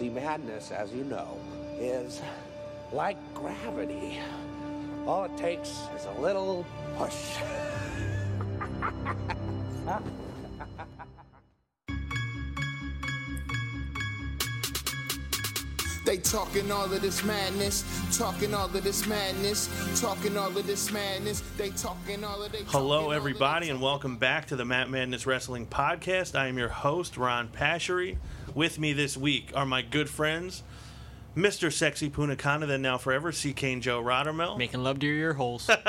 See, madness, as you know, is like gravity. All it takes is a little push. They talking all of this madness, talking all of this madness, talking all of this madness. They talking all of they. Hello, everybody, and welcome back to the Matt Madness Wrestling Podcast. I am your host, Ron Pashery. With me this week are my good friends, Mr. Sexy Punakana, then now forever, C. Kane Joe Rottermel, Making love to your ear holes.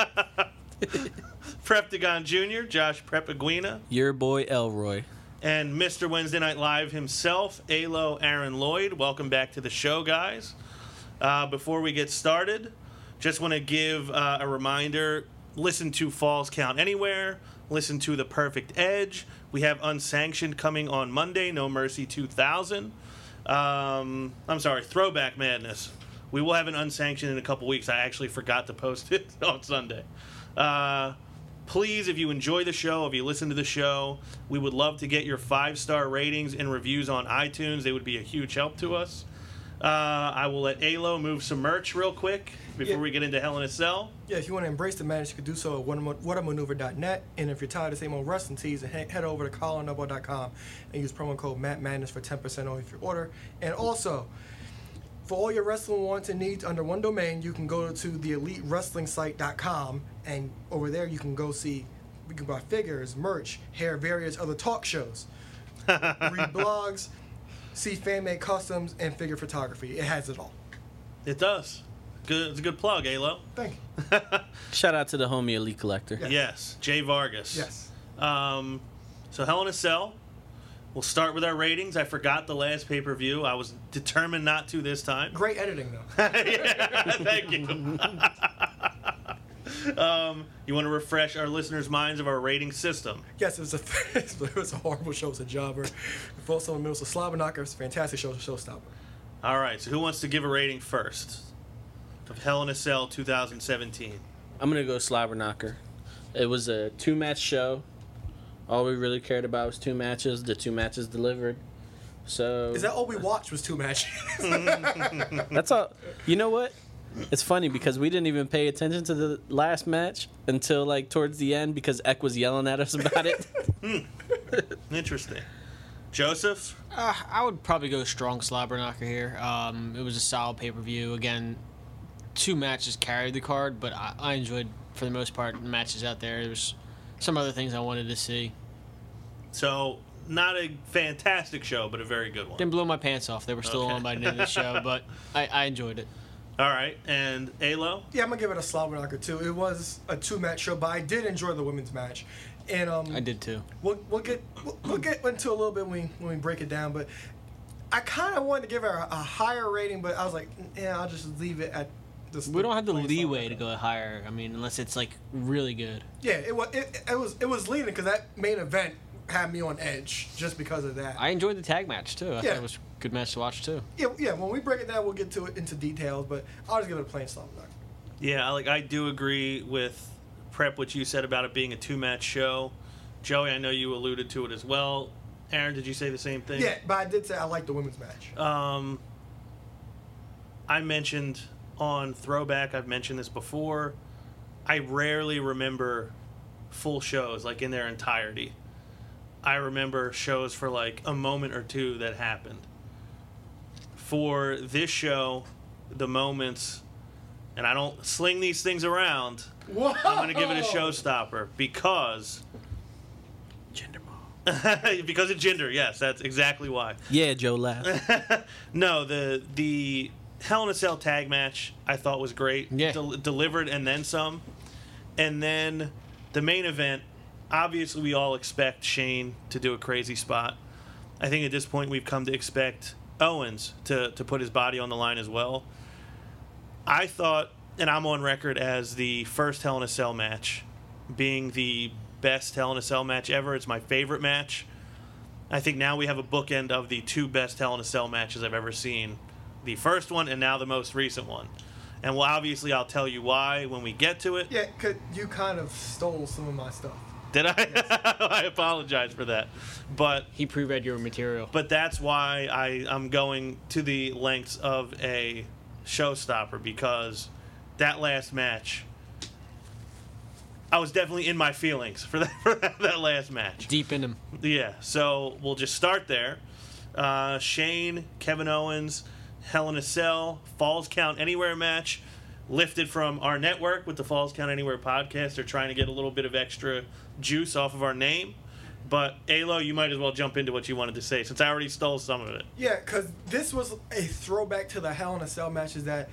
Preptagon Jr., Josh Prepaguina, your boy Elroy. and Mr. Wednesday Night Live himself, Alo Aaron Lloyd. Welcome back to the show, guys. Uh, before we get started, just want to give uh, a reminder listen to Falls Count Anywhere, listen to The Perfect Edge. We have Unsanctioned coming on Monday, No Mercy 2000. Um, I'm sorry, Throwback Madness. We will have an Unsanctioned in a couple weeks. I actually forgot to post it on Sunday. Uh, please, if you enjoy the show, if you listen to the show, we would love to get your five star ratings and reviews on iTunes. They would be a huge help to us. Uh, I will let Alo move some merch real quick before Yeah. we get into Hell in a Cell. Yeah, if you want to embrace the madness, you can do so at whatamaneuver- whatamaneuver.net. And if you're tired of the same old wrestling tees, head over to colinnoble.com and use promo code MattMadness for 10% off your order. And also, for all your wrestling wants and needs under one domain, you can go to the elitewrestlingsite.com and over there you can go see you can buy figures, merch, hair, various other talk shows, read blogs, see fan made customs and figure photography. It has it all. It does. Good, it's a good plug, Alo. Thank you. Shout out to the homie Elite Collector. Yeah. Yes, Jay Vargas. Yes. Um, so Hell in a Cell. We'll start with our ratings. I forgot the last pay per view. I was determined not to this time. Great editing though. yeah, thank you. um, you want to refresh our listeners' minds of our rating system? Yes, it was a it was a horrible show. It was a jobber. For someone else, a slobber knocker. It's a fantastic show. It's a showstopper. All right. So who wants to give a rating first of Hell in a Cell 2017? I'm gonna go Slobber Knocker. It was a two match show. All we really cared about was two matches. The two matches delivered. So Is that all we watched? Was two matches? that's all. You know what? It's funny because we didn't even pay attention to the last match until like towards the end because Eck was yelling at us about it. Interesting. Joseph. Uh, I would probably go strong slobber knocker here. Um, it was a solid pay per view. Again, two matches carried the card, but I, I enjoyed for the most part the matches out there. There was some other things I wanted to see. So not a fantastic show, but a very good one. Didn't blow my pants off. They were still Okay. on by the end of the show, but I, I enjoyed it. All right. And Alo. yeah, I'm gonna give it a slobber knocker too. It was a two match show, but I did enjoy the women's match. And um, I did too. We'll, we'll get we'll, we'll get into a little bit when we when we break it down, but I kind of wanted to give her a, a higher rating, but I was like, yeah, I'll just leave it at this. We don't have the leeway to go higher. I mean, unless it's like really good. Yeah, it was it, it was it was leading because that main event had me on edge just because of that. I enjoyed the tag match too. I Yeah. thought it was a good match to watch too. yeah, yeah. When we break it down, we'll get to it into details, but I'll just give it a plain slobber knocker. Yeah, like I do agree with Prep what you said about it being a two match show. Joey, I know you alluded to it as well. Aaron, did you say the same thing? Yeah, but I did say I like the women's match. Um, I mentioned on Throwback, I've mentioned this before. I rarely remember full shows like in their entirety. I remember shows for like a moment or two that happened. For this show, the moments, and I don't sling these things around, Whoa! I'm going to give it a showstopper because. Gender ball. because of gender, yes, that's exactly why. Yeah, Joe laugh. No, the the Hell in a Cell tag match I thought was great. Yeah. Del- delivered and then some. And then the main event, obviously we all expect Shane to do a crazy spot. I think at this point we've come to expect Owens to, to put his body on the line as well. I thought, and I'm on record as the first Hell in a Cell match being the best Hell in a Cell match ever. It's my favorite match. I think now we have a bookend of the two best Hell in a Cell matches I've ever seen. The first one and now the most recent one. And well, obviously, I'll tell you why when we get to it. Yeah, cause you kind of stole some of my stuff. Did I? I apologize for that, but He pre-read your material. but that's why I I'm going to the lengths of a showstopper because that last match. I was definitely in my feelings for that for that, that last match. Deep in him. Yeah, so we'll just start there. Uh, Shane, Kevin Owens, Hell in a Cell, Falls Count Anywhere match, lifted from our network with the Falls Count Anywhere podcast. They're trying to get a little bit of extra juice off of our name. But Alo, you might as well jump into what you wanted to say since I already stole some of it. Yeah, because this was a throwback to the Hell in a Cell matches that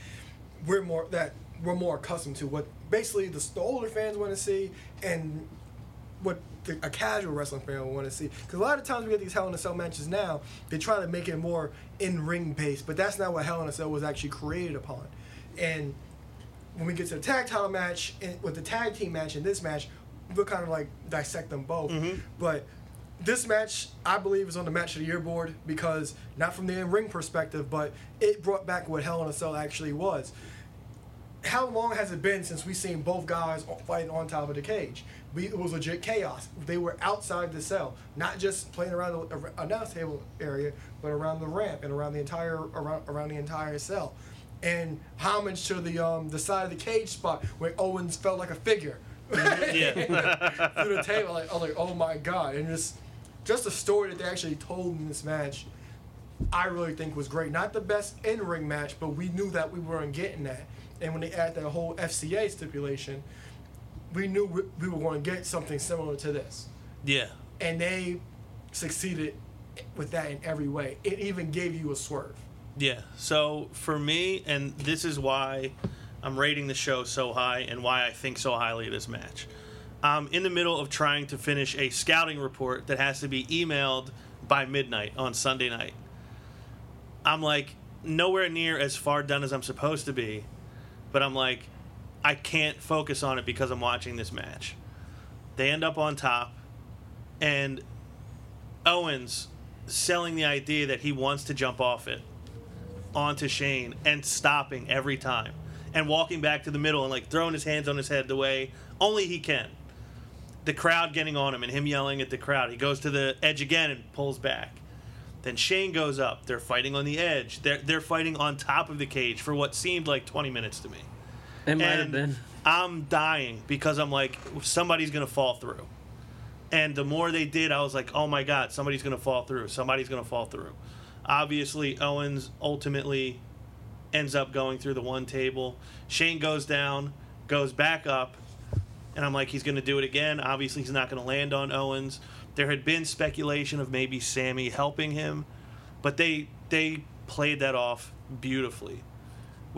we're more that we're more accustomed to. What basically the, older fans want to see, and what the, a casual wrestling fan will want to see. Because a lot of times we get these Hell in a Cell matches now, they try to make it more in ring based, but that's not what Hell in a Cell was actually created upon. And when we get to the tag title match and with the tag team match in this match, we'll kind of like dissect them both. Mm-hmm. But this match, I believe, is on the match of the year board because not from the in ring perspective, but it brought back what Hell in a Cell actually was. How long has it been since we've seen both guys fighting on top of the cage? We, it was legit chaos. They were outside the cell, not just playing around the announce table area, but around the ramp and around the entire around around the entire cell. And homage to the um the side of the cage spot where Owens felt like a figure Yeah, through the table. Like, I was like, oh my god! And just just the story that they actually told in this match, I really think was great. Not the best in ring match, but we knew that we weren't getting that. And when they add that whole FCA stipulation, we knew we, we were going to get something similar to this. yeah, And they succeeded with that in every way. It even gave you a swerve. yeah. So for me, and this is why I'm rating the show so high and why I think so highly of this match. I'm in the middle of trying to finish a scouting report that has to be emailed by midnight on Sunday night. I'm like nowhere near as far done as I'm supposed to be, but I'm like, I can't focus on it because I'm watching this match. They end up on top, and Owens selling the idea that he wants to jump off it onto Shane and stopping every time and walking back to the middle and like throwing his hands on his head the way only he can. The crowd getting on him and him yelling at the crowd. He goes to the edge again and pulls back. Then Shane goes up. They're fighting on the edge. They're they're fighting on top of the cage for what seemed like 20 minutes to me. It might have And been. I'm dying because I'm like somebody's gonna fall through. And the more they did, I was like, oh my god, somebody's gonna fall through. Somebody's gonna fall through. Obviously, Owens ultimately ends up going through the one table. Shane goes down, goes back up, and I'm like, he's going to do it again. Obviously, he's not going to land on Owens. There had been speculation of maybe Sami helping him, but they they played that off beautifully.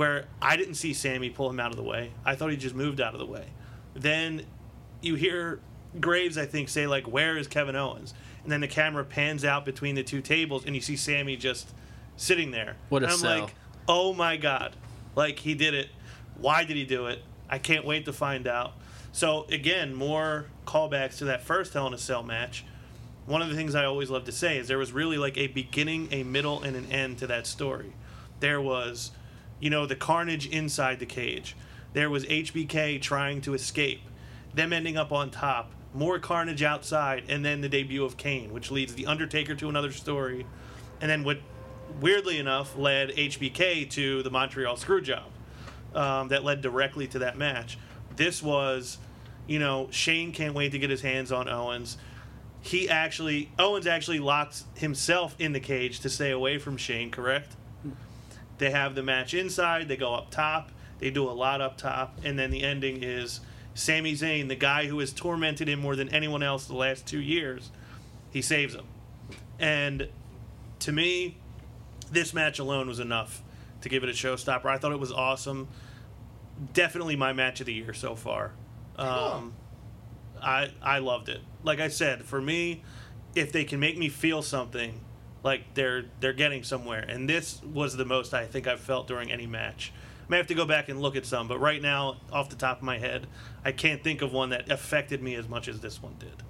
Where I didn't see Sami pull him out of the way. I thought he just moved out of the way. Then you hear Graves, I think, say like, "Where is Kevin Owens?" And then the camera pans out between the two tables, and you see Sami just sitting there. What a and I'm sell. like, "Oh my god!" Like he did it. Why did he do it? I can't wait to find out. So again, more callbacks to that first Hell in a Cell match. One of the things I always love to say is there was really like a beginning, a middle, and an end to that story. There was, you know, the carnage inside the cage. There was HBK trying to escape, them ending up on top, more carnage outside, and then the debut of Kane, which leads the Undertaker to another story, and then what, weirdly enough, led HBK to the Montreal Screwjob um, that led directly to that match. This was, you know, Shane can't wait to get his hands on Owens. He actually, Owens actually locked himself in the cage to stay away from Shane, correct? They have the match inside, they go up top, they do a lot up top, and then the ending is Sami Zayn, the guy who has tormented him more than anyone else the last two years, he saves him. And to me, this match alone was enough to give it a showstopper. I thought it was awesome. Definitely my match of the year so far. Um, I I loved it. Like I said, for me, if they can make me feel something, like they're they're getting somewhere, and this was the most I think I've felt during any match. I may have to go back and look at some, but right now, off the top of my head, I can't think of one that affected me as much as this one did.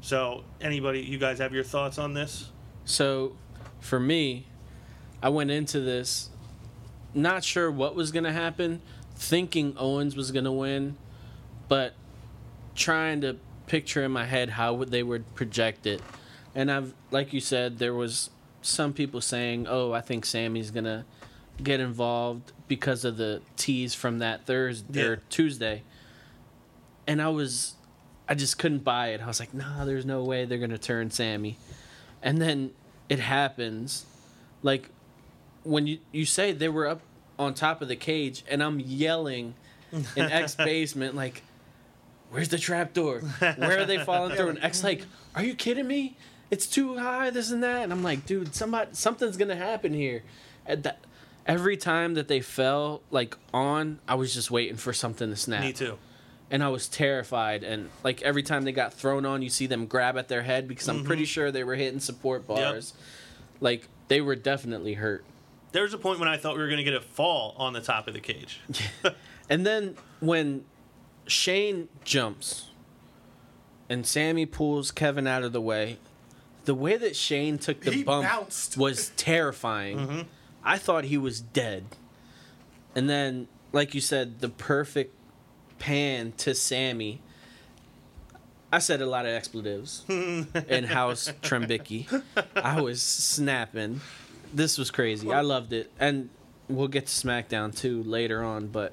So, anybody, you guys have your thoughts on this? So, for me, I went into this not sure what was going to happen, thinking Owens was going to win, but trying to picture in my head how they would project it, and I've like you said, there was some people saying, "Oh, I think Sami's gonna get involved because of the tease from that Thursday Yeah. or Tuesday," and I was, I just couldn't buy it. I was like, "Nah, there's no way they're gonna turn Sami," and then it happens, like when you you say they were up on top of the cage, and I'm yelling in X basement like where's the trap door? Where are they falling through? And X like, are you kidding me? It's too high, this and that. And I'm like, dude, somebody, something's gonna happen here. And that, every time that they fell like on, I was just waiting for something to snap. Me too. And I was terrified. And like every time they got thrown on, you see them grab at their head because I'm pretty mm-hmm. sure they were hitting support bars. Yep. Like they were definitely hurt. There was a point when I thought we were going to get a fall on the top of the cage. And then when Shane jumps and Sami pulls Kevin out of the way, the way that Shane took the He bump bounced. was terrifying. Mm-hmm. I thought he was dead. And then, like you said, the perfect pan to Sami. I said a lot of expletives in House Trembicki. I was snapping. This was crazy. I loved it. And we'll get to SmackDown too later on, but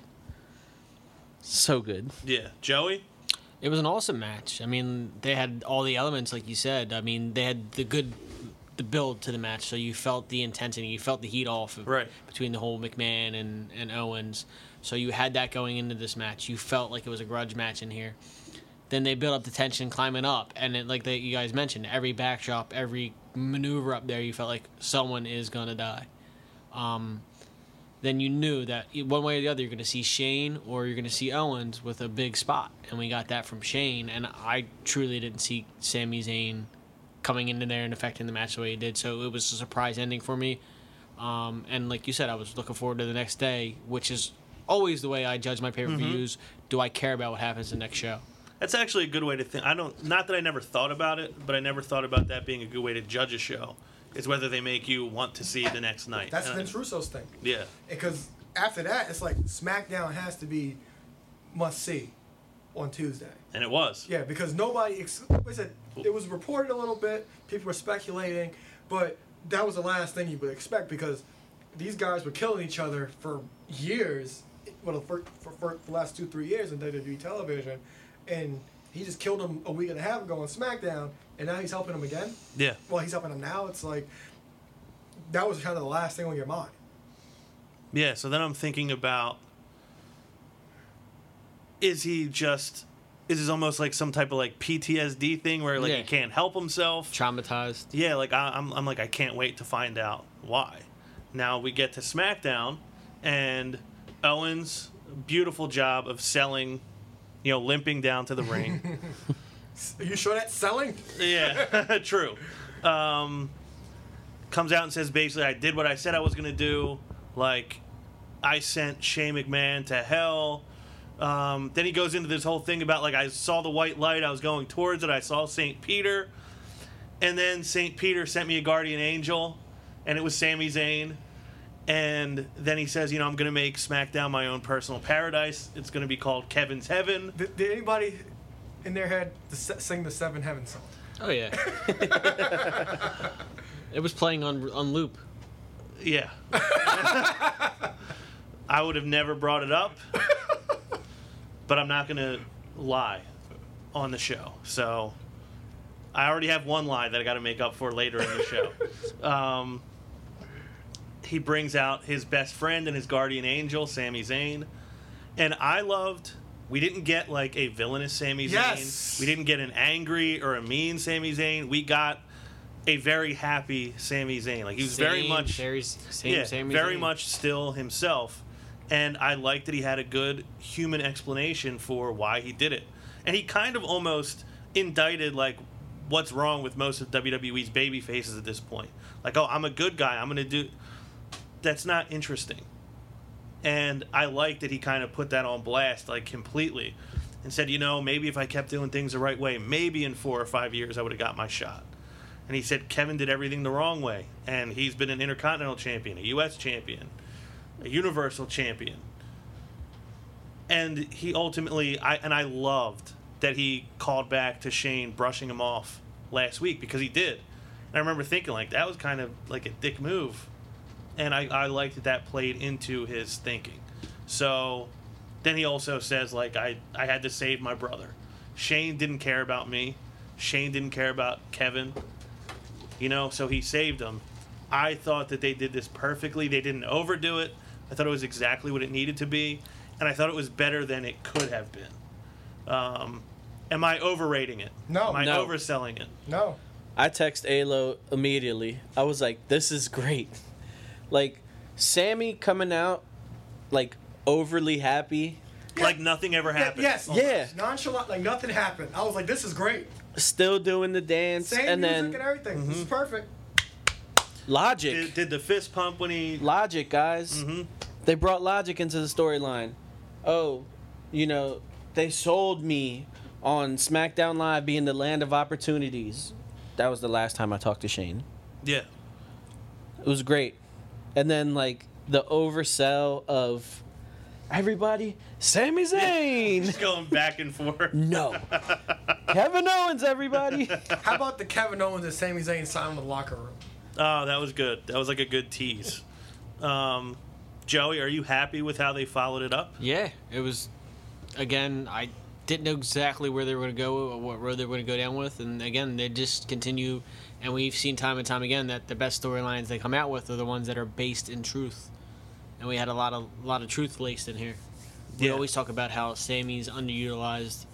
so good. yeah. Joey? It was an awesome match. I mean, they had all the elements, like you said. I mean, they had the good, the build to the match, so you felt the intensity, you felt the heat off of, Right. between the whole McMahon and, and Owens. So you had that going into this match. You felt like it was a grudge match in here. Then they built up the tension climbing up, and it, like they, you guys mentioned, every backdrop, every maneuver up there, you felt like someone is gonna die. Um, then you knew that one way or the other you're going to see Shane or you're going to see Owens with a big spot, and we got that from Shane. And I truly didn't see Sami Zayn coming into there and affecting the match the way he did. So it was a surprise ending for me. Um, and like you said, I was looking forward to the next day, which is always the way I judge my pay per views. Do I care about what happens in the next show? That's actually a good way to think. I don't. Not that I never thought about it, but I never thought about that being a good way to judge a show. Is whether they make you want to see the next night. That's And I- Vince Russo's thing. Yeah. Because after that, it's like SmackDown has to be must see on Tuesday. And it was. Yeah, because nobody. Ex- like I said it was reported a little bit. People were speculating, but that was the last thing you would expect because these guys were killing each other for years. Well, for, for, for the last two three years in WWE television, and he just killed him a week and a half ago on SmackDown, and now he's helping him again. Yeah. Well, he's helping him now. It's like that was kind of the last thing on your mind. Yeah. So then I'm thinking about. Is he just? Is this almost like some type of like PTSD thing where like Yeah. he can't help himself? Traumatized. Yeah, like I, I'm, I'm like I can't wait to find out why. Now we get to SmackDown, and Owens, beautiful job of selling, you know, limping down to the ring. Are you sure that's selling? yeah, true. Um, comes out and says basically, I did what I said I was gonna do. Like, I sent Shane McMahon to hell. Um, then he goes into this whole thing about like I saw the white light, I was going towards it, I saw Saint Peter, and then Saint Peter sent me a guardian angel, and it was Sami Zayn. And then he says, you know, I'm gonna make SmackDown my own personal paradise. It's gonna be called Kevin's Heaven. Did, did anybody in their head to sing the Seven Heaven song? Oh yeah. it was playing on on loop. Yeah. I would have never brought it up, but I'm not going to lie on the show. So I already have one lie that I got to make up for later in the show. Um, he brings out his best friend and his guardian angel, Sami Zayn. And I loved. We didn't get like a villainous Sami Zayn. Yes. We didn't get an angry or a mean Sami Zayn. We got a very happy Sami Zayn. Like he was very much very same, yeah, same very Zayn. much still himself. And I liked that he had a good human explanation for why he did it. And he kind of almost indicted like what's wrong with most of WWE's baby faces at this point. Like, oh, I'm a good guy. I'm gonna do. That's not interesting. And I like that he kind of put that on blast like completely, and said, you know, maybe if I kept doing things the right way, maybe in four or five years I would have got my shot. And he said Kevin did everything the wrong way, and he's been an intercontinental champion, a U.S. champion, a universal champion, and he ultimately, I and I loved that he called back to Shane brushing him off last week because he did. And I remember thinking like that was kind of like a dick move, and I I liked that that played into his thinking. So then he also says like I I had to save my brother. Shane didn't care about me. Shane didn't care about Kevin. You know, so he saved him. I thought that they did this perfectly. They didn't overdo it. I thought it was exactly what it needed to be, and I thought it was better than it could have been. Um, am I overrating it? No. Am I No. overselling it? No. I text Alo immediately. I was like, "This is great." Like Sami coming out like overly happy, Like nothing ever happened. Yes. Yeah. Nonchalant, like nothing happened. I was like, this is great. still doing the dance, Same and music then and everything. This is perfect. Logic. Did, did the fist pump when he? Logic, guys. Mhm. They brought Logic into the storyline. Oh, you know, they sold me on SmackDown Live being the land of opportunities. That was the last time I talked to Shane. Yeah. It was great. And then like the oversell of everybody, Sami Zayn. Just going back and forth. no. Kevin Owens, everybody. How about the Kevin Owens and Sami Zayn sign in the locker room? Oh, that was good. That was like a good tease. Um, Joey, are you happy with how they followed it up? Yeah, it was. Again, I didn't know exactly where they were going to go, or what road they were going to go down with, and again, they just continue. And we've seen time and time again that the best storylines they come out with are the ones that are based in truth. And we had a lot of lot of truth laced in here. We Yeah. always talk about how Sami's underutilized,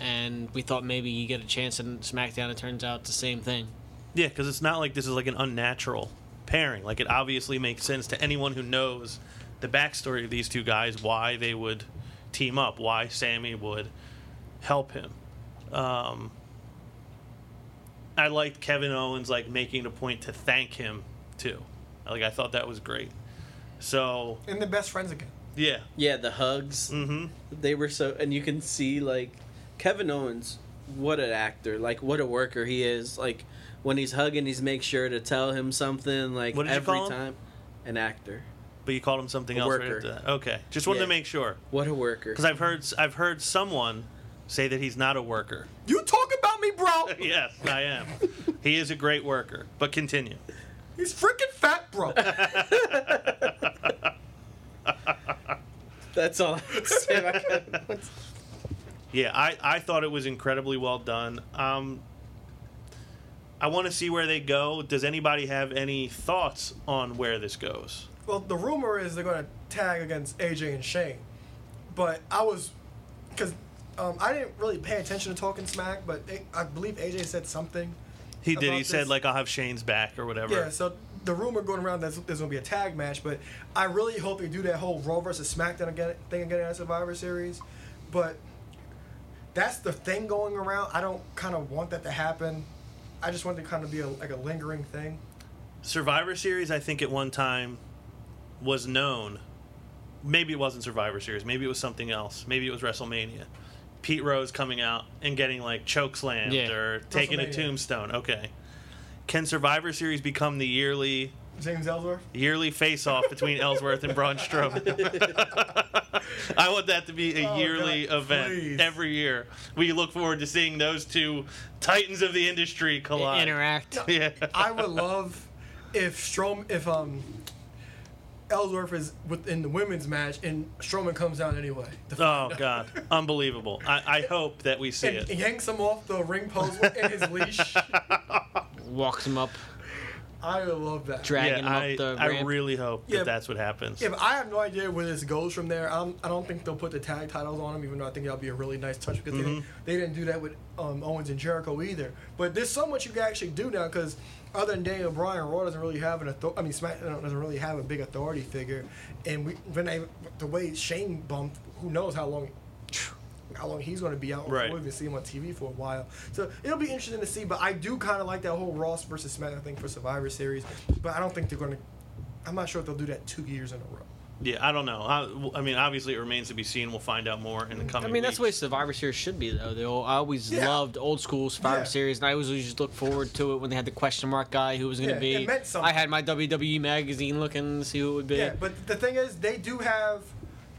and we thought maybe you get a chance in SmackDown. It turns out the same thing. Yeah, because it's not like this is like an unnatural pairing. Like it obviously makes sense to anyone who knows the backstory of these two guys, why they would team up, why Sami would help him. Um, I liked Kevin Owens like making a point to thank him too. Like I thought that was great. So And they're best friends again. yeah, yeah, the hugs. mm-hmm. They were so, and you can see like Kevin Owens, what an actor, like what a worker he is. Like when he's hugging, he's make sure to tell him something. Like What did you every call him? time, an actor. But you called him something A else right worker. after that. Okay, just wanted Yeah. to make sure What a worker. because I've heard I've heard someone say that he's not a worker. You talk about me, bro. yes, I am. he is a great worker. But continue. He's freaking fat, bro. That's all I have to say about Kevin Owens. Yeah, I, I thought it was incredibly well done. Um, I want to see where they go. Does anybody have any thoughts on where this goes? well, the rumor is they're going to tag against AJ and Shane. But I was, because um, I didn't really pay attention to Talking Smack, but I believe AJ said something. He did. He said like I'll have Shane's back or whatever. Yeah, so the rumor going around that there's going to be a tag match, but I really hope they do that whole Raw versus SmackDown again thing again at Survivor Series. But that's the thing going around. I don't kind of want that to happen. I just want it to kind of be a, like a lingering thing. Survivor Series, I think at one time was known. Maybe it wasn't Survivor Series. Maybe it was something else. Maybe it was WrestleMania. Pete Rose coming out and getting like choke slammed Yeah. or taking a tombstone. Okay. Can Survivor Series become the yearly James Ellsworth. yearly face off between Ellsworth and Braun Strowman. I want that to be a Oh, yearly God, event please. every year. We look forward to seeing those two titans of the industry collide. Interact. Yeah. I would love if Strom if um Ellsworth is within the women's match and Strowman comes down anyway. Oh God, unbelievable! I, I hope that we see and it. yanks him off the ring post in his leash. Walks him up, I would love that. dragging Yeah, I, up the I ramp. really hope Yeah, that that's what happens. Yeah, but I have no idea where this goes from there. Um, I don't think they'll put the tag titles on them, even though I think that'll be a really nice touch because Mm-hmm. they, they didn't do that with um, Owens and Jericho either. But there's so much you can actually do now because other than Daniel Bryan, Raw doesn't really have an authority. I mean, SmackDown doesn't really have a big authority figure, and we when they the way Shane bumped, who knows how long. How long he's going to be out? Right. We'll even see him on TV for a while. So it'll be interesting to see. But I do kind of like that whole Ross versus SmackDown thing for Survivor Series. But I don't think they're going to. I'm not sure if they'll do that two years in a row. Yeah, I don't know. I, I mean, obviously, it remains to be seen. We'll find out more in the coming. I coming. mean, that's the way. Survivor Series should be, though. They all, I always Yeah. loved old school Survivor Yeah. Series, and I always just look forward to it when they had the question mark guy who was going to Yeah, be. it meant something. I had my WWE magazine looking to see who it would be. Yeah, but the thing is, they do have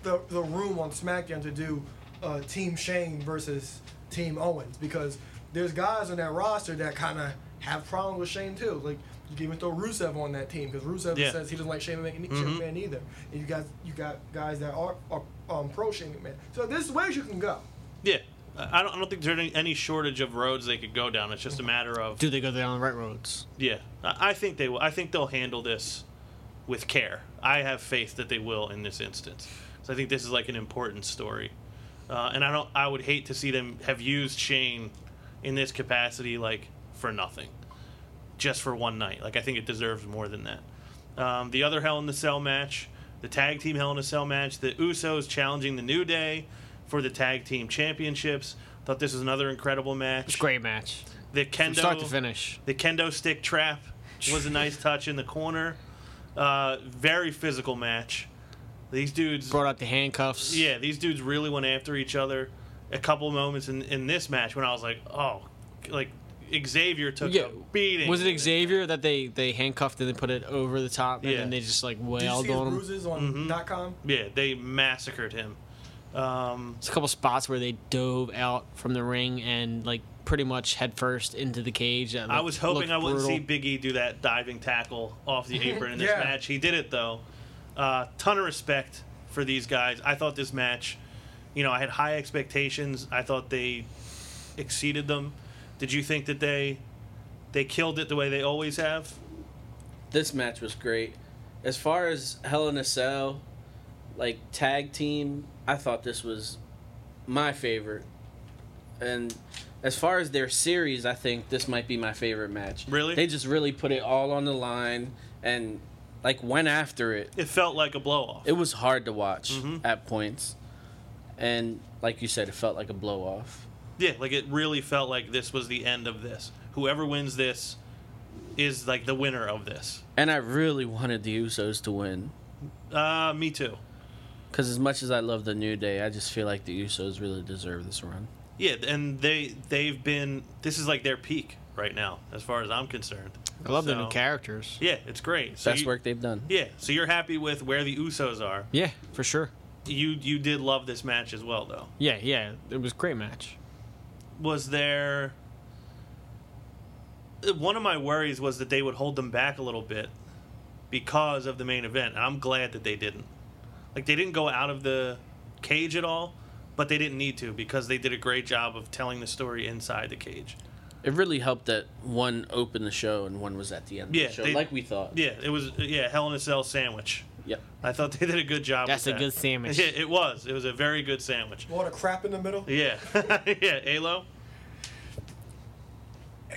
the the room on SmackDown to do uh, Team Shane versus Team Owens because there's guys on that roster that kind of have problems with Shane too. Like you can even throw Rusev on that team because Rusev Yeah. says he doesn't like Shane McMahon, Shane Mhm. McMahon either. And you got you got guys that are, are um, pro Shane McMahon. So there's ways you can go. Yeah, I I don't, I don't think there's any, any shortage of roads they could go down. It's just a matter of Do they go down the right roads? yeah. I I think they will. I think they'll handle this with care. I have faith that they will in this instance. So I think this is like an important story, uh, and I don't. I would hate to see them have used Shane in this capacity like for nothing, just for one night. Like I think it deserves more than that. Um, the other Hell in the Cell match, the tag team Hell in a Cell match, the Usos challenging the New Day for the tag team championships. Thought this was another incredible match. It's a great match. The kendo From start to finish. the kendo stick trap was a nice touch in the corner. Uh, very physical match. These dudes, Brought out the handcuffs. yeah, these dudes really went after each other. A couple moments in, in this match when I was like, oh, like Xavier took Yeah. a beating. Was it Xavier that they, they handcuffed and they put it over the top and Yeah. then they just like Did you wailed see his on him? bruises on Mm-hmm. dot .com? Yeah, they massacred him. Um, There's a couple spots where they dove out from the ring and like pretty much headfirst into the cage. That I was hoping looked I wouldn't brutal. see Big E do that diving tackle off the apron in this Yeah. match. He did it though. Uh, ton of respect for these guys. I thought this match, you know, I had high expectations. I thought they exceeded them. Did you think that they they killed it the way they always have? this match was great. As far as Hell in a Cell, like tag team, I thought this was my favorite. And as far as their series, I think this might be my favorite match. Really? They just really put it all on the line and like went after it. It felt like a blow off. It was hard to watch Mhm. at points. And like you said, it felt like a blow off. Yeah, like it really felt like this was the end of this. Whoever wins this is like the winner of this. And I really wanted the Usos to win. Uh, me too. Because as much as I love the New Day, I just feel like the Usos really deserve this run. Yeah, and they they've been this is like their peak right now, as far as I'm concerned. I love the new characters. Yeah, it's great. So Best you- work they've done. Yeah, so you're happy with where the Usos are. Yeah, for sure. You you did love this match as well, though. Yeah, yeah. It was a great match. Was there one of my worries was that they would hold them back a little bit because of the main event. And I'm glad that they didn't. Like they didn't go out of the cage at all, but they didn't need to because they did a great job of telling the story inside the cage. It really helped that one opened the show and one was at the end of Yeah, the show, they- like we thought. Yeah, it was yeah, Hell in a Cell sandwich. Yep. I thought they did a good job. That's with a that. good sandwich. Yeah, it was. It was a very good sandwich. All the crap in the middle. Yeah, yeah. Alo.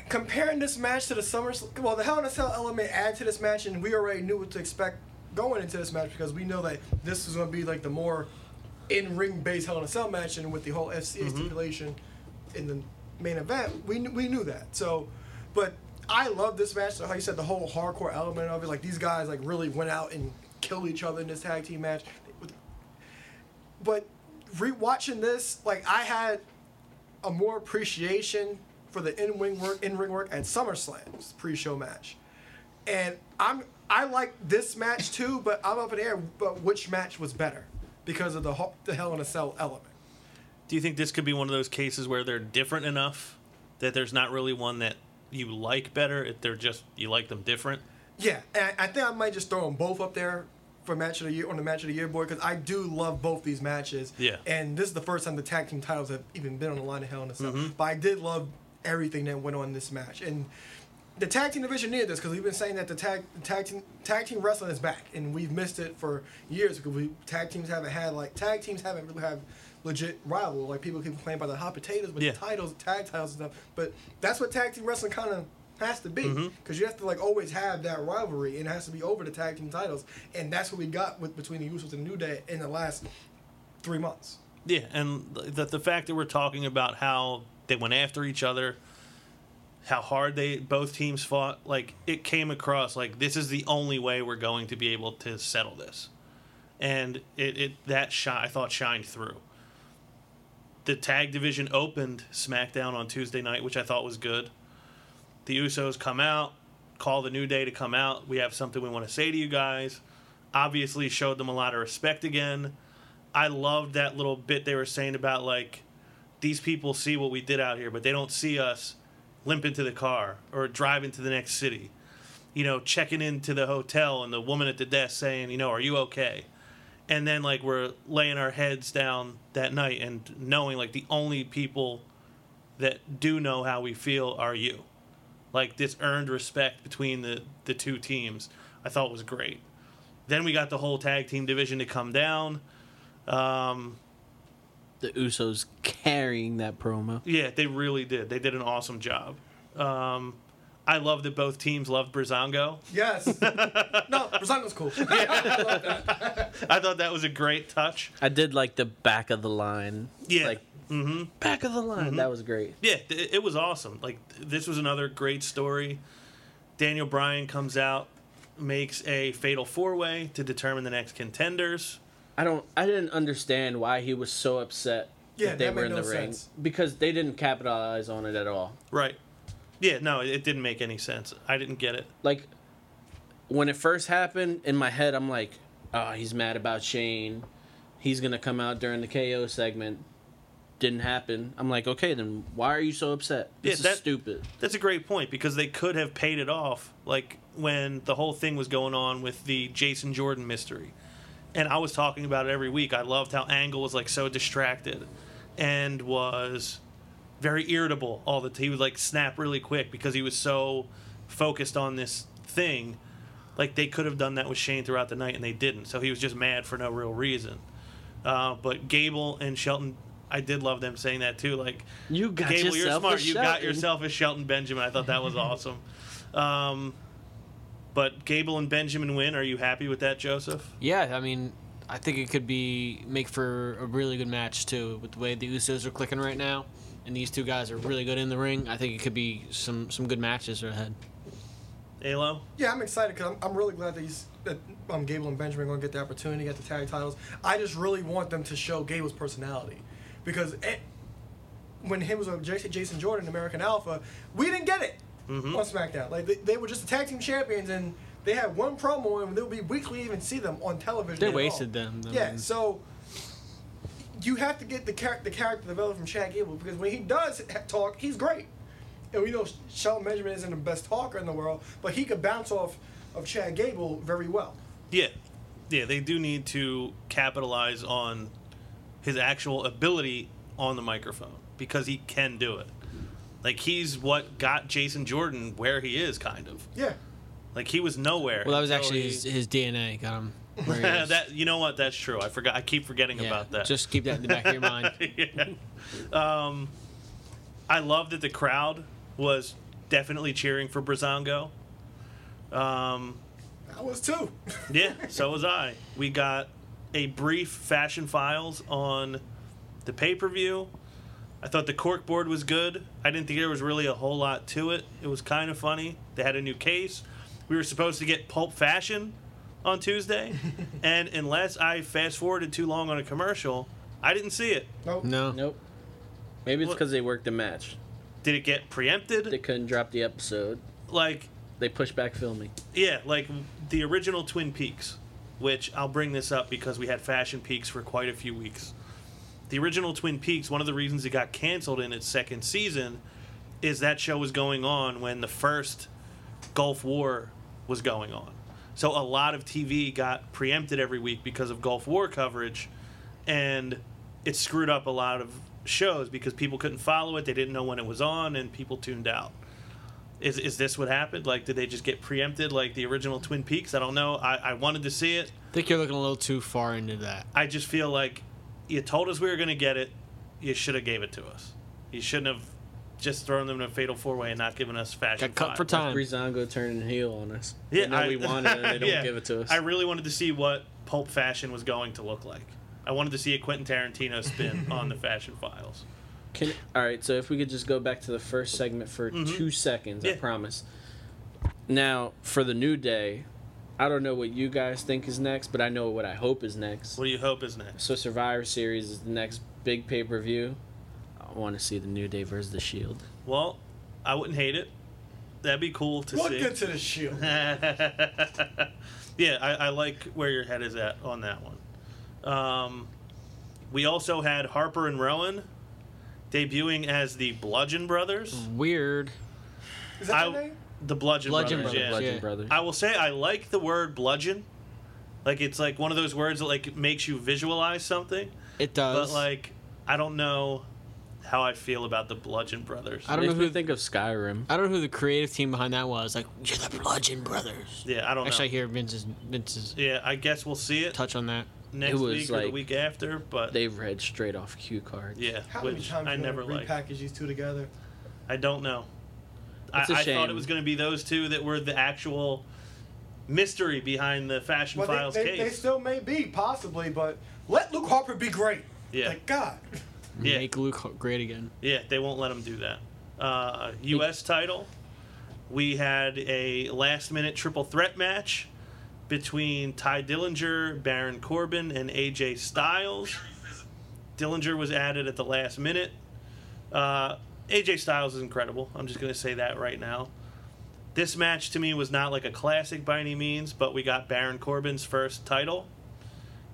comparing this match to the Summer, well, the Hell in a Cell element added to this match, and we already knew what to expect going into this match because we know that this was going to be like the more in-ring based Hell in a Cell match, and with the whole FCA mm-hmm. stipulation in the main event, we we knew that. So, but I love this match. So how you said the whole hardcore element of it, like these guys like really went out and killed each other in this tag team match. But rewatching this, like I had a more appreciation for the in ring work in ring work at SummerSlam's pre-show match, and I'm I like this match too, but I'm up in the air. But which match was better because of the the Hell in a Cell element? Do you think this could be one of those cases where they're different enough that there's not really one that you like better? If they're just you like them different. Yeah, and I, I think I might just throw them both up there for match of the year on the match of the year board because I do love both these matches. Yeah. and this is the first time the tag team titles have even been on the line of Hell and stuff. Mm-hmm. But I did love everything that went on in this match and. The tag team division needed this because we've been saying that the tag tag team tag team wrestling is back, and we've missed it for years because we tag teams haven't had like tag teams haven't really had legit rival like people keep complaining about the hot potatoes but Yeah. the titles, tag titles and stuff. But that's what tag team wrestling kind of has to be Mm-hmm. because you have to like always have that rivalry, and it has to be over the tag team titles, and that's what we got with between the Usos and New Day in the last three months. Yeah, and the the fact that we're talking about how they went after each other, how hard they both teams fought, like it came across like this is the only way we're going to be able to settle this, and it, it that shot I thought shined through. The tag division opened SmackDown on Tuesday night, which I thought was good. The Usos come out, call the New Day to come out. We have something we want to say to you guys. Obviously, showed them a lot of respect again. I loved that little bit they were saying about like these people see what we did out here, but they don't see us limp into the car or drive into the next city. You know, checking into the hotel and the woman at the desk saying, you know, are you okay? And then like we're laying our heads down that night and knowing like the only people that do know how we feel are you. Like this earned respect between the the two teams, I thought was great. Then we got the whole tag team division to come down. Um, The Usos carrying that promo. Yeah, they really did. They did an awesome job. Um, I love that both teams loved Breezango. Yes. no, Breezango's cool. I love that. I thought that was a great touch. I did like the back of the line. Yeah. Like, mm-hmm. back of the line. That was great. Yeah, th- it was awesome. Like th- this was another great story. Daniel Bryan comes out, makes a fatal four way to determine the next contenders. I don't. I didn't understand why he was so upset Yeah, that they that were made in no the ring because they didn't capitalize on it at all. Right. Yeah, no, it, didn't make any sense. I didn't get it. Like when it first happened in my head, I'm like, oh, he's mad about Shane. He's gonna come out during the KO segment. Didn't happen. I'm like, okay, then why are you so upset? Yeah, This that- is stupid. That's a great point because they could have paid it off, like when the whole thing was going on with the Jason Jordan mystery. And I was talking about it every week. I loved how Angle was like so distracted and was very irritable all the time. He would like snap really quick because he was so focused on this thing. Like they could have done that with Shane throughout the night and they didn't. So he was just mad for no real reason. Uh, but Gable and Shelton, I did love them saying that too. Like You got Gable, you're yourself smart. a You got yourself a Shelton Benjamin. I thought that was awesome. Um, but Gable and Benjamin win. Are you happy with that, Joseph? Yeah, I mean, I think it could be make for a really good match too. With the way the Usos are clicking right now, and these two guys are really good in the ring. I think it could be some some good matches ahead. Alo? Yeah, I'm excited because I'm, I'm really glad that he's that um, Gable and Benjamin are going to get the opportunity to get the tag titles. I just really want them to show Gable's personality because it, when him was with Jason, Jason Jordan, American Alpha, we didn't get it on SmackDown. Like they, they were just the tag team champions and they had one promo and there would be weekly even see them on television. They at all. wasted them. I Yeah, mean, so you have to get the char- the character developed from Chad Gable because when he does talk, he's great. And we know Shelton Benjamin isn't the best talker in the world, but he could bounce off of Chad Gable very well. Yeah. Yeah, they do need to capitalize on his actual ability on the microphone because he can do it. Like he's what got Jason Jordan where he is, kind of. Yeah. Like he was nowhere. well, that was actually he- his, his DNA got him. Where he is. that you know what? That's true. I forgot. I keep forgetting Yeah, about that. Just keep that in the back of your mind. yeah. Um, I love that the crowd was definitely cheering for Breezango. Um, I was too. yeah, so was I. We got a brief fashion files on the pay per view. I thought the cork board was good. I didn't think there was really a whole lot to it. It was kind of funny. They had a new case. We were supposed to get Pulp Fashion on Tuesday, and unless I fast forwarded too long on a commercial, I didn't see it. Nope. No. Nope. Maybe it's because they worked the match. Did it get preempted? They couldn't drop the episode. like They pushed back filming. Yeah, like the original Twin Peaks, which I'll bring this up because we had Fashion Peaks for quite a few weeks. The original Twin Peaks, one of the reasons it got canceled in its second season is that show was going on when the first Gulf War was going on. So a lot of TV got preempted every week because of Gulf War coverage, and it screwed up a lot of shows because people couldn't follow it, they didn't know when it was on, and people tuned out. Is, is this what happened? Like, did they just get preempted like the original Twin Peaks? I don't know. I, I wanted to see it. I think you're looking a little too far into that. I just feel like you told us we were going to get it. You should have gave it to us. You shouldn't have just throwing them in a fatal four way and not giving us fashion. Got cut for five. time. Breezango turning heel on us. Yeah, they know I- we wanted it. They don't yeah. give it to us. I really wanted to see what Pulp Fashion was going to look like. I wanted to see a Quentin Tarantino spin on the Fashion Files. Can, all right, so if we could just go back to the first segment for two seconds, I Mm-hmm. Promise. Now, for the new day, I don't know what you guys think is next, but I know what I hope is next. What do you hope is next? So Survivor Series is the next big pay per view. I want to see the New Day versus the Shield. Well, I wouldn't hate it. That'd be cool to Look see. good to the shield. yeah, I, I like where your head is at on that one. Um, we also had Harper and Rowan debuting as the Bludgeon Brothers. Weird. Is that I, their name? the Bludgeon, Bludgeon Brothers. Brothers, yeah. Bludgeon yeah. Brothers. I will say I like the word bludgeon. Like it's like one of those words that like makes you visualize something. It does. But like I don't know how I feel about the Bludgeon Brothers. I don't know Makes who me think of Skyrim. I don't know who the creative team behind that was. Like, you're the Bludgeon Brothers. yeah, I don't Actually, I know. hear Vince's Vince's Yeah, I guess we'll see it touch on that. next It was week or the like- week after. But They read straight off cue cards. yeah, How many which times I you never gonna repackage these two together? I don't know. I, It's a I thought shame. it was going to be those two that were the actual mystery behind the Fashion Well, Files they, they, they case. still may be possibly, but let Luke Harper be great. Yeah. Like God. Yeah, Make Luke great again. yeah, they won't let him do that. Uh, U.S. title. We had a last-minute triple threat match between Tye Dillinger, Baron Corbin, and AJ Styles. Dillinger was added at the last minute. Uh, AJ Styles is incredible. I'm just going to say that right now. This match to me was not like a classic by any means, but we got Baron Corbin's first title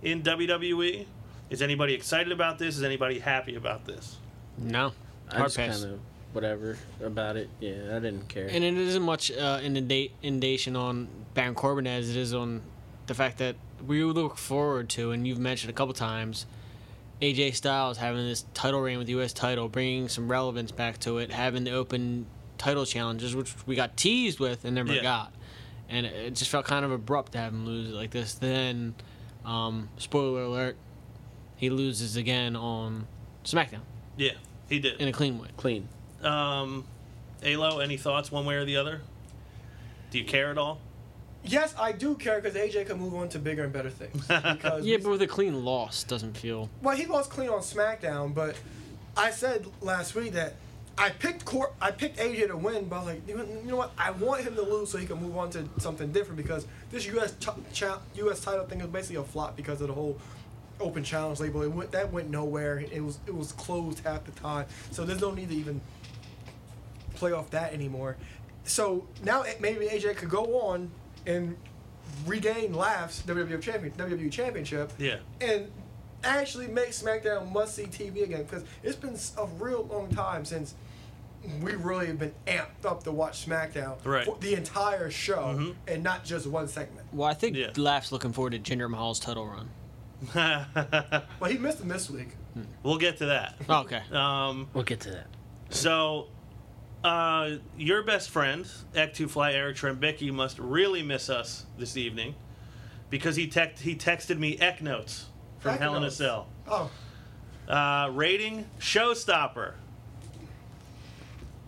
in WWE. Is anybody excited about this? Is anybody happy about this? No. I Hard just kind of whatever about it. Yeah, I didn't care. And it isn't much uh, inunda- inundation on Baron Corbin as it is on the fact that we look forward to, and you've mentioned a couple times, AJ Styles having this title reign with the U.S. title, bringing some relevance back to it, having the open title challenges, which we got teased with and never Yeah. got. And it- it just felt kind of abrupt to have him lose it like this. Then, um, spoiler alert, he loses again on SmackDown Yeah, he did. in a clean way. Clean. Um, Alo, any thoughts one way or the other? Do you care at all? Yes, I do care because AJ can move on to bigger and better things. Because Yeah, but with a clean loss, doesn't feel. well, he lost clean on SmackDown, but I said last week that I picked Cor- I picked AJ to win, but I was like, you know, you know what? I want him to lose so he can move on to something different because this US ch- cha- US title thing is basically a flop because of the whole open challenge label. It went that went nowhere. It was it was closed half the time, so there's no need to even play off that anymore. So now maybe AJ could go on and regain laughs WWE champion WWE championship Yeah. and actually make SmackDown must see TV again because it's been a real long time since we really have been amped up to watch SmackDown Right. for the entire show Mhm. and not just one segment. Well, I think Yeah. Laugh's looking forward to Jinder Mahal's title run. But he missed him this week. we'll get to that. Oh, okay. Um, We'll get to that. so, uh, your best friend, Ek2Fly Eric Trembicki, must really miss us this evening because he, text he texted me Ek notes from Ek Hell in a. Cell. Oh, Uh, rating Showstopper.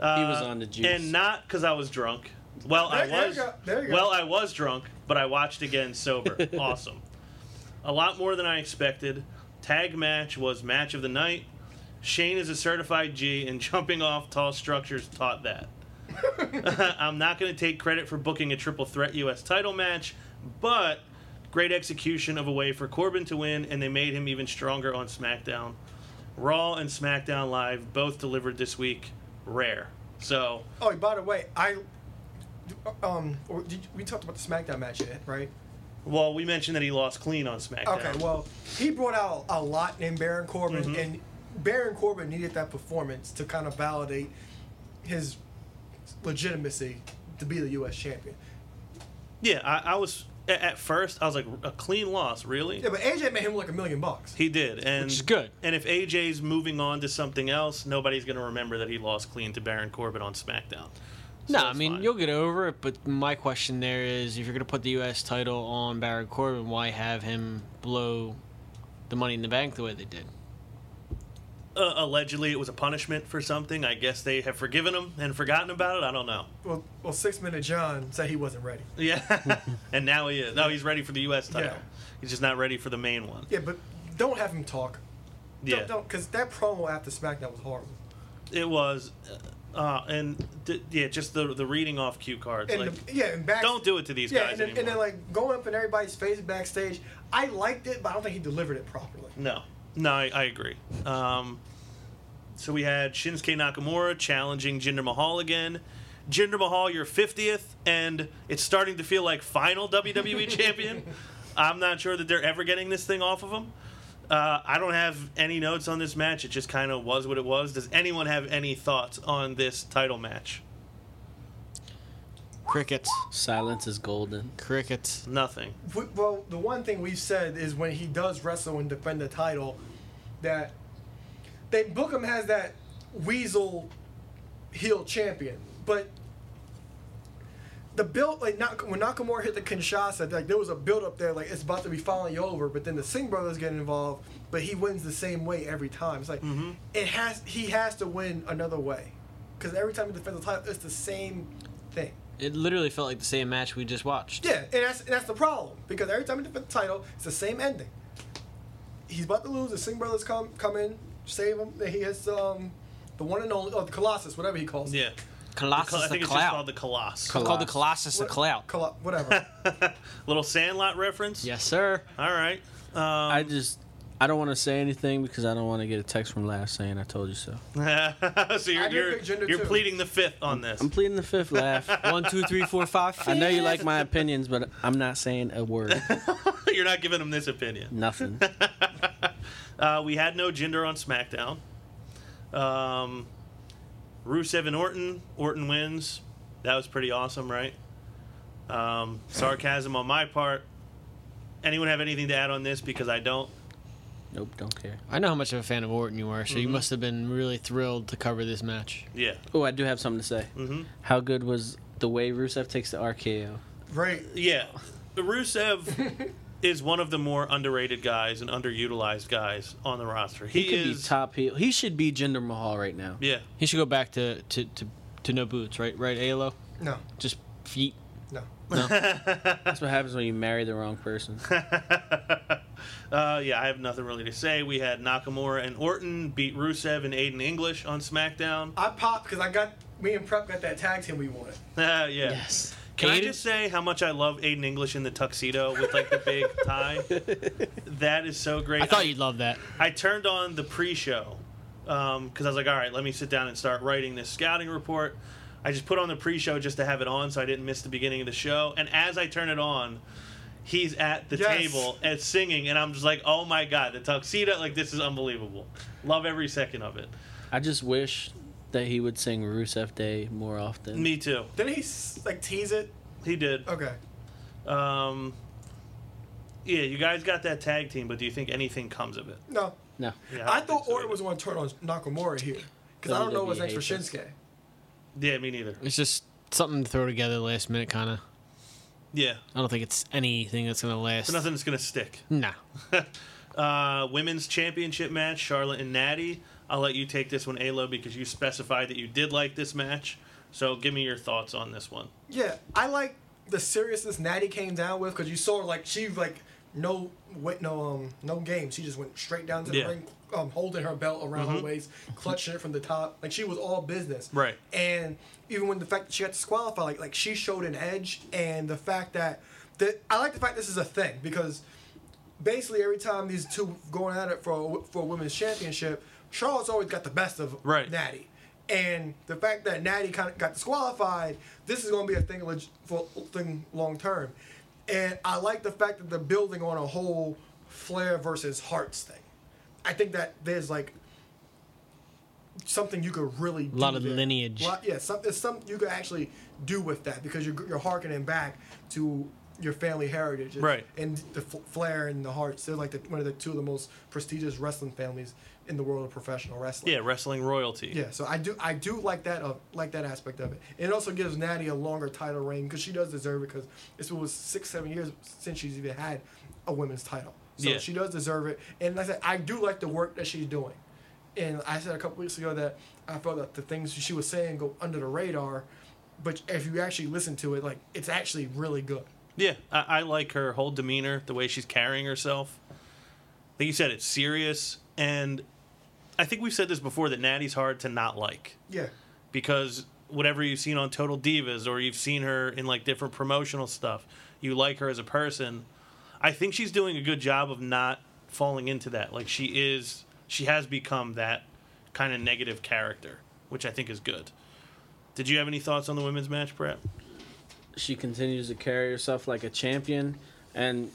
Uh, He was on the juice. and not because I was drunk. Well, I There- there you was. go, there you go. Well, I was drunk, but I watched again sober. awesome. A lot more than I expected. Tag match was match of the night. Shane is a certified G, and jumping off tall structures taught that. I'm not going to take credit for booking a triple threat U.S. title match, but great execution of a way for Corbin to win, and they made him even stronger on SmackDown. Raw and SmackDown Live both delivered this week. Rare. So, oh, by the way, I um or did, we talked about the SmackDown match yet, right? Well, we mentioned that he lost clean on SmackDown. Okay, well, he brought out a lot in Baron Corbin, Mhm. and Baron Corbin needed that performance to kind of validate his legitimacy to be the U.S. champion. Yeah, I, I was at, at first. I was like, a clean loss, really? Yeah, but AJ made him like a million bucks. He did, and Which is good. And if AJ's moving on to something else, nobody's going to remember that he lost clean to Baron Corbin on SmackDown. So No, I mean fine. you'll get over it. But my question there is, if you're gonna put the U.S. title on Baron Corbin, why have him blow the Money in the Bank the way they did? Uh, allegedly, it was a punishment for something. I guess they have forgiven him and forgotten about it. I don't know. Well, well, Six Minute John said he wasn't ready. Yeah, and now he is. No, he's ready for the U.S. title. Yeah. He's just not ready for the main one. Yeah, but don't have him talk. Yeah, Don't, don't, because that promo after SmackDown was horrible. it was. Uh, and d- yeah, just the the reading off cue cards. And like, the, yeah, and back. don't do it to these Yeah, guys and then, anymore. and then like going up in everybody's face backstage. I liked it, but I don't think he delivered it properly. No, no, I, I agree. Um, so we had Shinsuke Nakamura challenging Jinder Mahal again. Jinder Mahal, your 50th, and it's starting to feel like final WWE champion. I'm not sure that they're ever getting this thing off of him. Uh, I don't have any notes on this match. It just kind of was what it was. Does anyone have any thoughts on this title match? Crickets. Silence is golden. Crickets. Nothing. We- Well, the one thing we've said is when he does wrestle and defend the title, that they book him as that weasel heel champion, but the build like not when Nakamura hit the Kinshasa, like there was a build up there, like it's about to be falling you over, but then the Singh brothers get involved, but he wins the same way every time. It's like it has he has to win another way, because every time he defends the title, it's the same thing. It literally felt like the same match we just watched. Yeah, and that's and that's the problem because every time he defends the title, it's the same ending. He's about to lose. The Singh brothers come come in, save him. Then he has um, the one and only, oh, the Colossus, whatever he calls. it. Yeah. Colossus I the think it's just Clout. called the Colossus. It's called the Colossus the Clout. Colo- whatever. Little Sandlot reference. Yes, sir. All right. Um, I just I don't want to say anything because I don't want to get a text from Laugh saying I told you so. so you're you're, you're too. pleading the fifth on this. I'm pleading the fifth laugh. One, two, three, four, five. I know you like my opinions, but I'm not saying a word. you're not giving him this opinion. Nothing. Uh, we had no gender on SmackDown. Um, Rusev and Orton. Orton wins. That was pretty awesome, right? Um, sarcasm on my part. Anyone have anything to add on this? Because I don't. Nope, don't care. I know how much of a fan of Orton you are, so you must have been really thrilled to cover this match. Yeah. Oh, I do have something to say. hmm How good was the way Rusev takes the RKO? right. Yeah. The Rusev is one of the more underrated guys and underutilized guys on the roster. He, He, could is. be top heel. He should be Jinder Mahal right now. Yeah. He should go back to to, to, to no boots, right? Right, Alo? No. Just feet. No. That's what happens when you marry the wrong person. Uh, yeah, I have nothing really to say. We had Nakamura and Orton beat Rusev and Aiden English on SmackDown. I popped because I got me and Prep got that tag team we wanted. Uh, yeah. Yes. Can I just say how much I love Aiden English in the tuxedo with like the big tie? That is so great. I thought you'd love that. I turned on the pre-show um, because I was like, all right, let me sit down and start writing this scouting report. I just put on the pre-show just to have it on, so I didn't miss the beginning of the show. And as I turn it on, he's at the Yes. table and singing, and I'm just like, oh my god, the tuxedo! Like this is unbelievable. Love every second of it. I just wish that he would sing Rusev Day more often. Me too. Didn't he s- like tease it? He did. Okay. Um, yeah, you guys got that tag team, but do you think anything comes of it? No. No. Yeah, I don't thought so Orton was going to turn on Nakamura here because I don't know what's next for WWE hates Shinsuke. Yeah, me neither. It's just something to throw together last minute, kind of. Yeah, I don't think it's anything that's gonna last. so nothing that's gonna stick. Nah. Uh, women's championship match, Charlotte and Natty. I'll let you take this one, Alo, because you specified that you did like this match. So give me your thoughts on this one. Yeah, I like the seriousness Natty came down with because you saw her like she like no wait no um no game. She just went straight down to the Yeah. ring, um, holding her belt around her waist, clutching it from the top. Like she was all business. Right. And even when the fact that she got disqualified, like like she showed an edge, and the fact that that I like the fact this is a thing because basically every time these two going at it for a, for a women's championship, Charlotte's always got the best of Right. Natty. And the fact that Natty kind of got disqualified, this is going to be a thing leg- for thing long term. And I like the fact that they're building on a whole Flair versus Harts thing. I think that there's like something you could really do Lot of there. lineage. Lot- yeah, some, something you could actually do with that because you're, you're harkening back to your family heritage. Right. And the F- Flair and the Harts, they're like the, one of the two of the most prestigious wrestling families in the world of professional wrestling. Yeah, wrestling royalty. Yeah, so I do I do like that uh, like that aspect of it. And it also gives Natty a longer title reign because she does deserve it because this was six seven years since she's even had a women's title. So Yeah. she does deserve it. And like I said I do like the work that she's doing. And I said a couple weeks ago that I felt that the things she was saying go under the radar, but if you actually listen to it, like it's actually really good. Yeah, I, I like her whole demeanor, the way she's carrying herself. Like you said, it's serious, and I think we've said this before that Natty's hard to not like Yeah. because whatever you've seen on Total Divas or you've seen her in like different promotional stuff, you like her as a person. I think she's doing a good job of not falling into that. Like she is, she has become that kind of negative character, which I think is good. Did you have any thoughts on the women's match, Brett? She continues to carry herself like a champion, and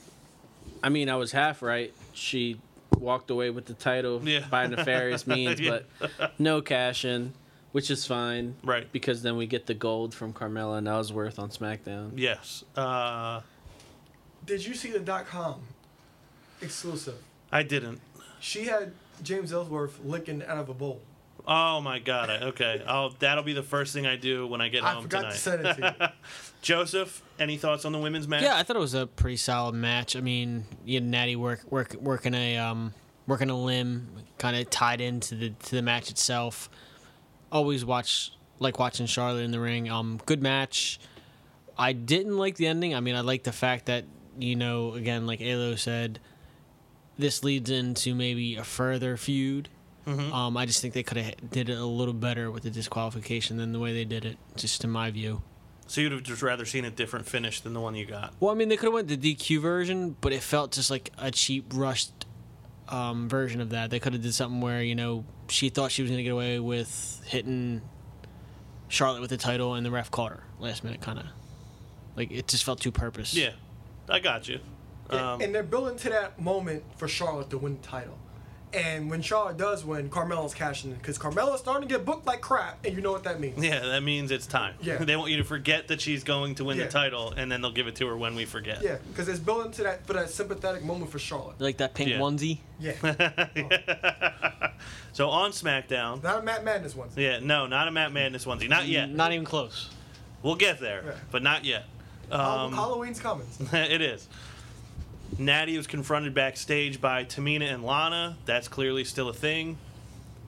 I mean, I was half right. She walked away with the title Yeah. by nefarious means, Yeah. but no cash in, which is fine. Right. Because then we get the gold from Carmella and Ellsworth on SmackDown. Yes. Uh, Did you see the dot com exclusive? I didn't. She had James Ellsworth licking out of a bowl. Oh my god. I- Okay. Oh, that'll be the first thing I do when I get I home forgot tonight. to send it to you. Joseph, any thoughts on the women's match? Yeah, I thought it was a pretty solid match. I mean, you had Natty work work working a um working a limb, kind of tied into the to the match itself. Always watch like watching Charlotte in the ring. Um, good match. I didn't like the ending. I mean, I like the fact that you know, again, like Alo said, this leads into maybe a further feud. Um, I just think they could have did it a little better with the disqualification than the way they did it. Just in my view. So you'd have just rather seen a different finish than the one you got. Well, I mean, they could have went the DQ version, but it felt just like a cheap, rushed um, version of that. They could have did something where you know she thought she was going to get away with hitting Charlotte with the title, and the ref caught her last minute, kind of. Like it just felt too purpose. Yeah, I got you. Um, and they're building to that moment for Charlotte to win the title. And when Charlotte does win, Carmella's cashing in because Carmella's starting to get booked like crap, and you know what that means. yeah, that means it's time. Yeah. they want you to forget that she's going to win Yeah. the title, and then they'll give it to her when we forget. Yeah, because it's building to that for that sympathetic moment for Charlotte. Like that pink Yeah. onesie. Yeah, So on SmackDown, not a Matt Madness one. yeah, no, not a Matt Madness onesie, not yet. Not even close. We'll get there, Yeah. but not yet. Hall- Um, Halloween's coming. it is. Natty was confronted backstage by Tamina and Lana. That's clearly still a thing.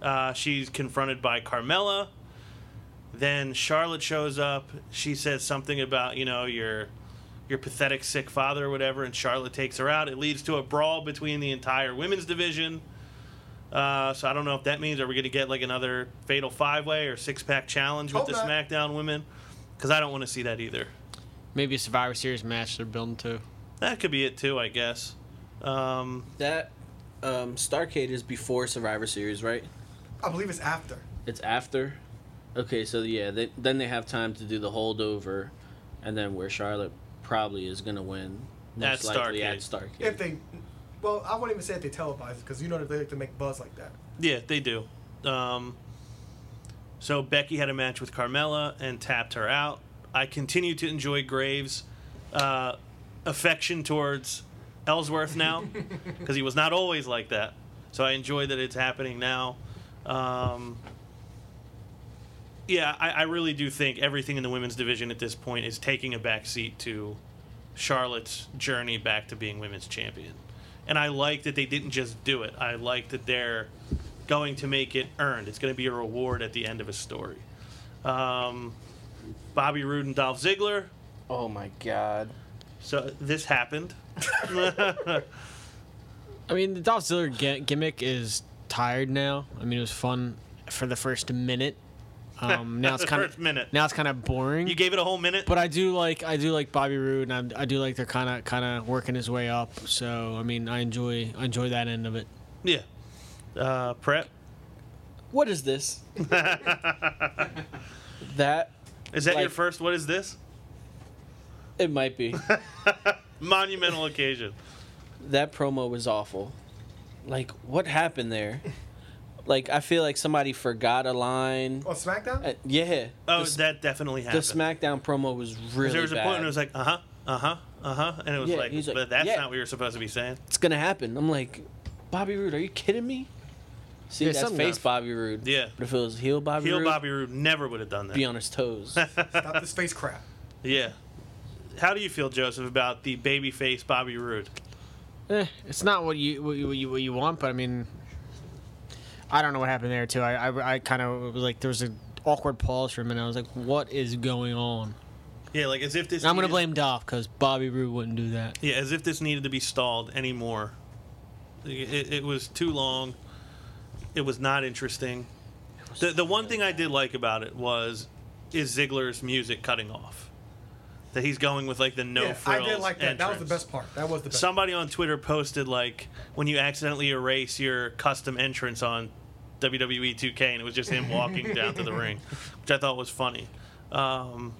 Uh, she's confronted by Carmella. Then Charlotte shows up. She says something about you know your your pathetic sick father or whatever, and Charlotte takes her out. It leads to a brawl between the entire women's division. Uh, so I don't know if that means are we going to get like another fatal five way or six pack challenge with Hope the not. SmackDown women? Because I don't want to see that either. Maybe a Survivor Series match they're building to. That could be it too, I guess. Um, That um, Starcade is before Survivor Series, right? I believe it's after. It's after. Okay, so yeah, they, then they have time to do the holdover, and then where Charlotte probably is gonna win. Most At likely at Starcade. If they, well, I wouldn't even say if they televise it because you know that they like to make buzz like that. yeah, they do. Um, so Becky had a match with Carmella and tapped her out. I continue to enjoy Graves' uh, affection towards Ellsworth now because he was not always like that. So I enjoy that it's happening now. Um, yeah, I, I really do think everything in the women's division at this point is taking a backseat to Charlotte's journey back to being women's champion. And I like that they didn't just do it. I like that they're going to make it earned. It's going to be a reward at the end of a story. Um, Bobby Roode and Dolph Ziggler. oh my god. So this happened. I mean, the Dolph Ziggler gi- gimmick is tired now. I mean, it was fun for the first minute. Um, now it's kind of minute. now it's kind of boring. You gave it a whole minute. but I do like I do like Bobby Roode, and I, I do like they're kind of kind of working his way up. So I mean, I enjoy I enjoy that end of it. yeah. Uh, prep. What is this? that Is that your first? What is this? It might be. Monumental occasion. that promo was awful. Like, what happened there? Like, I feel like somebody forgot a line. On SmackDown? Uh, yeah. Oh, the, that definitely happened. the. SmackDown promo was really there was a bad. point when it was like, uh huh, uh huh, uh huh, and it was Yeah, like, like, but that's yeah. not what you're supposed to be saying. it's gonna happen. I'm like, Bobby Roode, are you kidding me? See, Yeah, that's face got- Bobby Roode. Yeah. But if it was heel Bobby Heel Roode, Bobby Roode never would have done that. be on his toes. Stop this face crap. Yeah. How do you feel, Joseph, about the babyface Bobby Roode? Eh, it's not what you what you, what you what you want, but I mean, I don't know what happened there too. I I, I kind of was like there was an awkward pause for a minute. I was like, what is going on? Yeah, like as if this. And I'm gonna blame Dolph because Bobby Roode wouldn't do that. Yeah, as if this needed to be stalled anymore. It, it was too long. It was not interesting. The the one thing I did like about it was is Ziggler's music cutting off. That he's going with like the no yeah, I did like that. That was the best part. That was the best. Somebody on Twitter posted like when you accidentally erase your custom entrance on WWE 2K, and it was just him walking down to the ring, which I thought was funny. Um,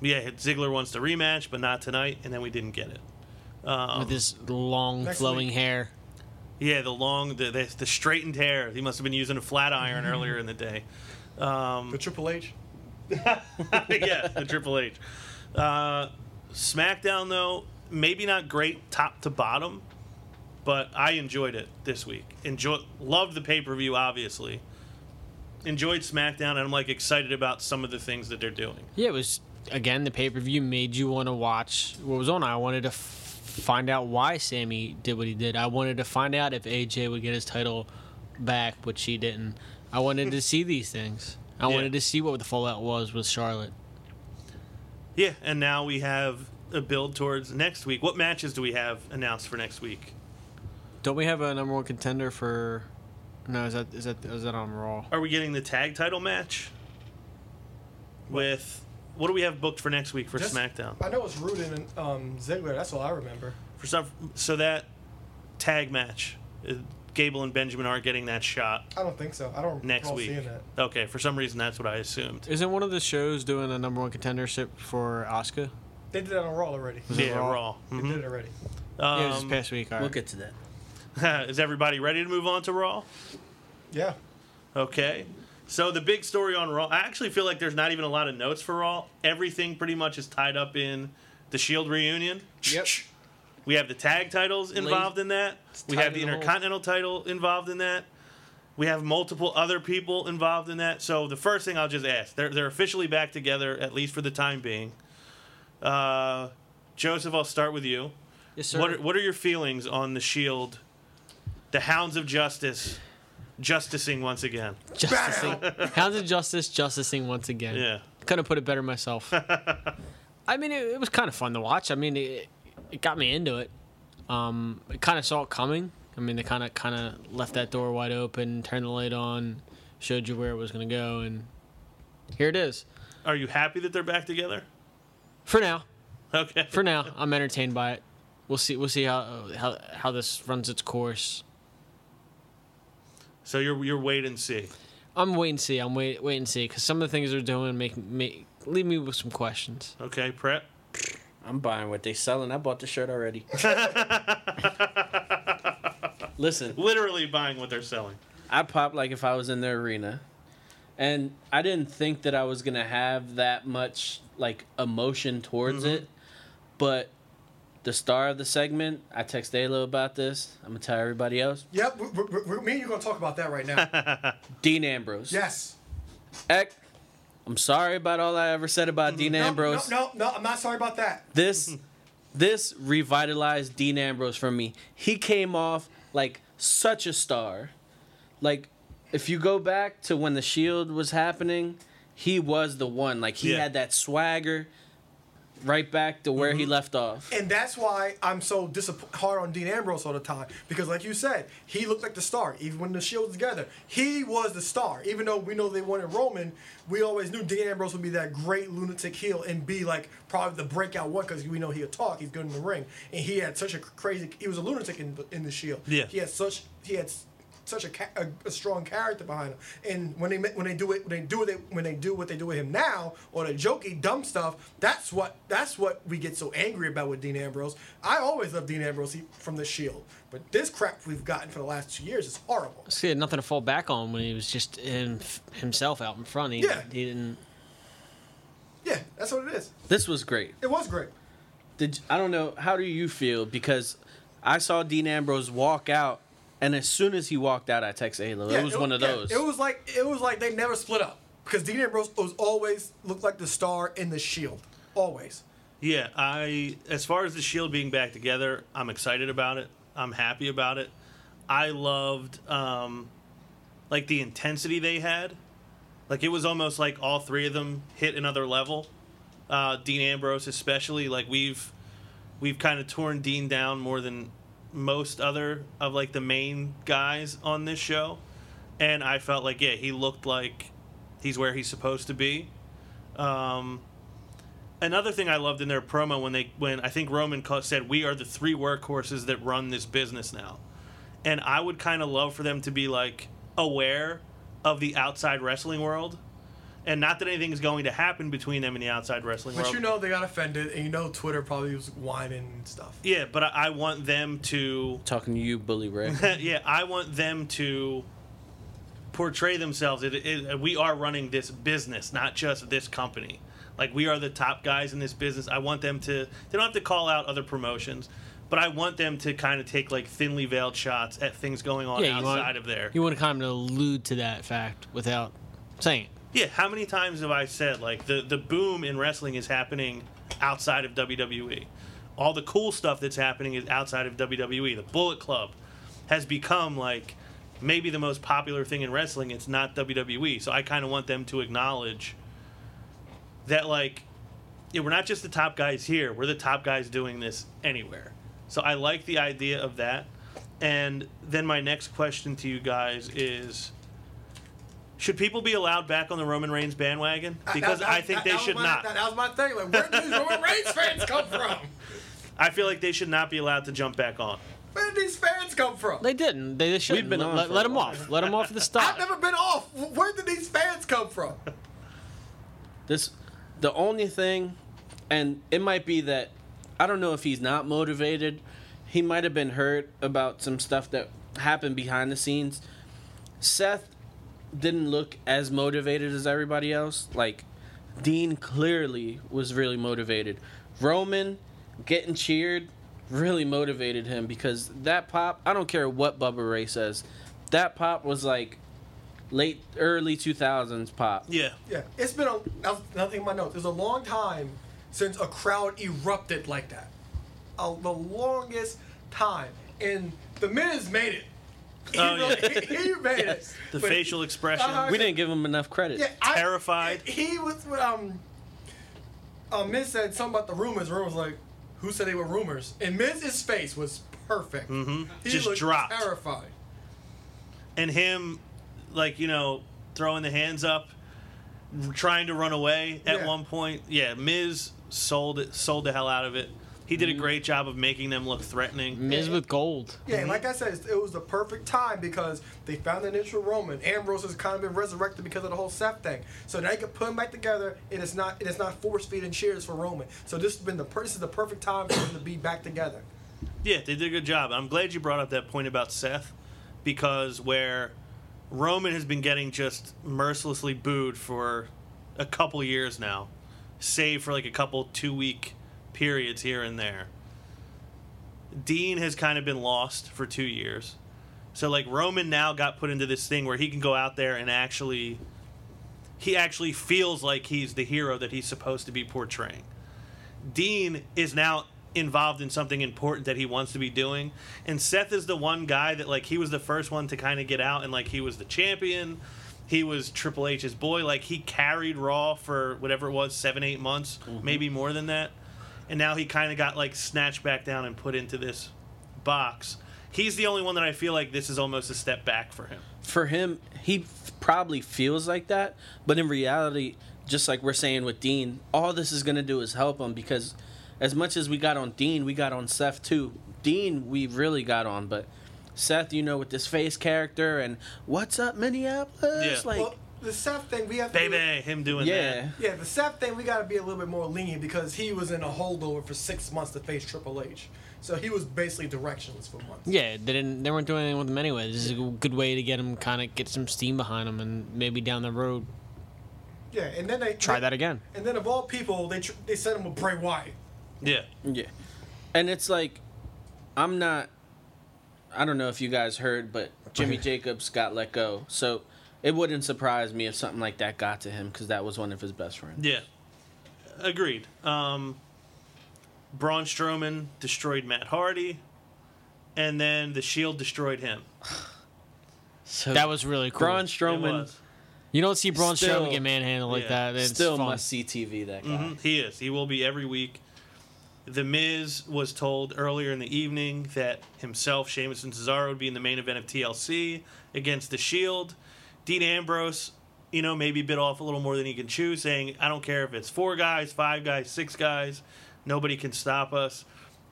yeah, Ziggler wants the rematch, but not tonight, and then we didn't get it. Um, With his long Next flowing week. hair. Yeah, the long, the, the the straightened hair. He must have been using a flat iron earlier in the day. Um, The Triple H. yeah, the Triple H. Uh, SmackDown though, maybe not great top to bottom, but I enjoyed it this week. Enjoy, loved the pay per view, obviously. Enjoyed SmackDown, and I'm like excited about some of the things that they're doing. Yeah, it was again the pay per view made you want to watch what was on. I wanted to f- find out why Sami did what he did. I wanted to find out if AJ would get his title back, which he didn't. I wanted to see these things. I Yeah. wanted to see what the fallout was with Charlotte. Yeah, and now we have a build towards next week. What matches do we have announced for next week? Don't we have a number one contender for? No, is that is that is that on Raw? Are we getting the tag title match? With what do we have booked for next week for Just- SmackDown? I know it's Rudin and um, Ziggler. That's all I remember. For some, so that tag match, uh, Gable and Benjamin aren't getting that shot I don't think so. I don't next week. seeing that. Okay, for some reason that's what I assumed. Isn't one of the shows doing a number one contendership for Oscar? They did that on Raw already. Was Yeah, Raw? Raw. They Mhm. did it already. yeah, it was this Um, past week. All We'll get to that. is everybody ready to move on to Raw? Yeah. Okay. So the big story on Raw, I actually feel like there's not even a lot of notes for Raw. Everything pretty much is tied up in the Shield reunion. Yep. We have the tag titles involved in that. We have the in the hole. Intercontinental title involved in that. We have multiple other people involved in that. So the first thing I'll just ask, they're they're officially back together at least for the time being. Uh, Joseph, I'll start with you. Yes, sir. What are, what are your feelings on the Shield, the Hounds of Justice, justicing once again? Justicing. Hounds of Justice, justicing once again. Yeah. Couldn't put it better myself. I mean, it, it was kind of fun to watch. I mean, it, it got me into it. Um, I kind of saw it coming. I mean, they kind of kind of left that door wide open, turned the light on, showed you where it was going to go, and here it is. Are you happy that they're back together? For now, Okay. for now, I'm entertained by it. We'll see. We'll see how how how this runs its course. So you're you're wait and see. I'm wait and see. I'm wait wait and see because some of the things they're doing make make leave me with some questions. Okay, prep. I'm buying what they're selling. I bought the shirt already. Listen, Literally buying what they're selling. I popped like if I was in the arena. And I didn't think that I was going to have that much like emotion towards mm-hmm. it. But the star of the segment, I text Alo about this. I'm going to tell everybody else. Yep. we we we me and you gonna talk about that right now. Dean Ambrose. yes. Eck, I'm sorry about all I ever said about mm-hmm. Dean No, Ambrose. No, no, no. I'm not sorry about that. This mm-hmm. this revitalized Dean Ambrose for me. He came off like such a star. Like if you go back to when the Shield was happening, he was the one. Like he Yeah. had that swagger right back to where he mm-hmm. left off. And that's why I'm so disapp- hard on Dean Ambrose all the time. Because, like you said, he looked like the star. Even when the Shield was together, he was the star. Even though we know they wanted Roman, we always knew Dean Ambrose would be that great lunatic heel and be like probably the breakout one because we know he'll talk. He's good in the ring, and he had such a crazy. He was a lunatic in, in the Shield. Yeah. He had such. He had. S- Such a, ca- a, a strong character behind him, and when they when they do it when they do it when they do what they do with him now, or the jokey dumb stuff, that's what that's what we get so angry about with Dean Ambrose. I always loved Dean Ambrose from the Shield, but this crap we've gotten for the last two years is horrible. See, he had nothing to fall back on when he was just him, himself out in front. He, Yeah. he didn't. Yeah, that's what it is. This was great. It was great. Did I don't know how do you feel because I saw Dean Ambrose walk out and as soon as he walked out I texted Alo. Yeah, it was one of yeah, those. it was like it was like they never split up because Dean Ambrose was always looked like the star in the Shield, always. Yeah, I as far as the Shield being back together, I'm excited about it. I'm happy about it. I loved um, like the intensity they had. Like it was almost like all three of them hit another level. Uh, Dean Ambrose, especially, like we've we've kind of torn Dean down more than most other of like the main guys on this show, and I felt like yeah, he looked like he's where he's supposed to be. Um, another thing I loved in their promo when they when I think Roman said we are the three workhorses that run this business now, and I would kind of love for them to be like aware of the outside wrestling world, And not that anything is going to happen between them in the outside wrestling world. But world. you know they got offended, and you know Twitter probably was whining and stuff. yeah, but I, I want them to Talking to you, Bully Ray. yeah, I want them to portray themselves. It, it, we are running this business, not just this company. Like we are the top guys in this business. I want them to. They don't have to call out other promotions, but I want them to kind of take like thinly veiled shots at things going on Yeah, you want- outside of there. You want to kind of allude to that fact without saying it. Yeah, how many times have I said like the the boom in wrestling is happening outside of WWE? All the cool stuff that's happening is outside of WWE. The Bullet Club has become like maybe the most popular thing in wrestling. It's not WWE. So I kind of want them to acknowledge that like yeah, we're not just the top guys here. We're the top guys doing this anywhere. So I like the idea of that. And then my next question to you guys is should people be allowed back on the Roman Reigns bandwagon? Because That- I that- think that- they that should my- not. That, that was my thing. Like, where did these Roman Reigns fans come from? I feel like they should not be allowed to jump back on. Where did these fans come from? They didn't. They, they shouldn't. been let, on let, let them off. Let them off the the I've never been off. Where did these fans come from? This, the only thing, and it might be that I don't know if he's not motivated. He might have been hurt about some stuff that happened behind the scenes. Seth didn't look as motivated as everybody else. Like Dean clearly was really motivated. Roman getting cheered really motivated him because that pop. I don't care what Bubba Ray says. That pop was like late early 2000s pop. Yeah. Yeah, it's been a. Nothing in my notes. It's a long time since a crowd erupted like that. Uh, the longest time, and the Miz made it. He, Oh, really- yeah. he, he made it. The But- facial expression. Uh-huh. We didn't give him enough credit. Yeah, I- Terrified. he was um. Uh, Miz said something about the rumors. Rumors like, who said they were rumors? And Miz's face was perfect. Mm-hmm. He Just looked dropped. terrified. and him like you know throwing the hands up trying to run away at Yeah. one point yeah miz sold it sold the hell out of it he Mm-hmm. did a great job of making them look threatening Miz with gold. Yeah, and like I said, it was the perfect time because they found an initial Roman. Ambrose has kind of been resurrected because of the whole Seth thing. So now you can put them back together, and it's not it is not force feeding cheers for Roman. So this has been the per- this is the perfect time for them to be back together. yeah they did a good job i'm glad you brought up that point about seth because where roman has been getting just mercilessly booed for a couple years now save for like a couple two week periods here and there Dean has kind of been lost for two years. So like Roman now got put into this thing where he can go out there and actually he actually feels like he's the hero that he's supposed to be portraying. Dean is now involved in something important that he wants to be doing and Seth is the one guy that like he was the first one to kind of get out and like he was the champion. He was Triple H's boy like he carried Raw for whatever it was 7 8 months, mm-hmm. maybe more than that and now he kind of got like snatched back down and put into this box. He's the only one that I feel like this is almost a step back for him. For him, he probably feels like that, but in reality, just like we're saying with Dean, all this is going to do is help him because as much as we got on Dean, we got on Seth too. Dean, we really got on, but Seth, you know, with this face character and what's up, Minneapolis? Yeah. Like, well, the Seth thing we have to Baby, him doing yeah. that. Yeah, the Seth thing we got to be a little bit more lenient because he was in a holdover for six months to face Triple H, so he was basically directionless for months. Yeah, they didn't. They weren't doing anything with him anyway. This is a good way to get him, kind of get some steam behind him, and maybe down the road Yeah, and then they try that again. And then of all people, they tr- they sent him with Bray Wyatt. Yeah. Yeah. And it's like, I'm not, I don't know if you guys heard, but Jimmy Jacobs got let go. So it wouldn't surprise me if something like that got to him because that was one of his best friends. Yeah. Agreed. Um, Braun Strowman destroyed Matt Hardy, and then the Shield destroyed him. So That was really cool. Braun Strowman. You don't see Braun Still- Strowman get manhandled like Yeah. that. It's Still fun. must see TV, that guy. Mhm, He is. He will be every week. The Miz was told earlier in the evening that himself, Sheamus, and Cesaro would be in the main event of TLC against the Shield. Dean Ambrose, you know, maybe bit off a little more than he can chew, saying, "I don't care if it's four guys, five guys, six guys, nobody can stop us."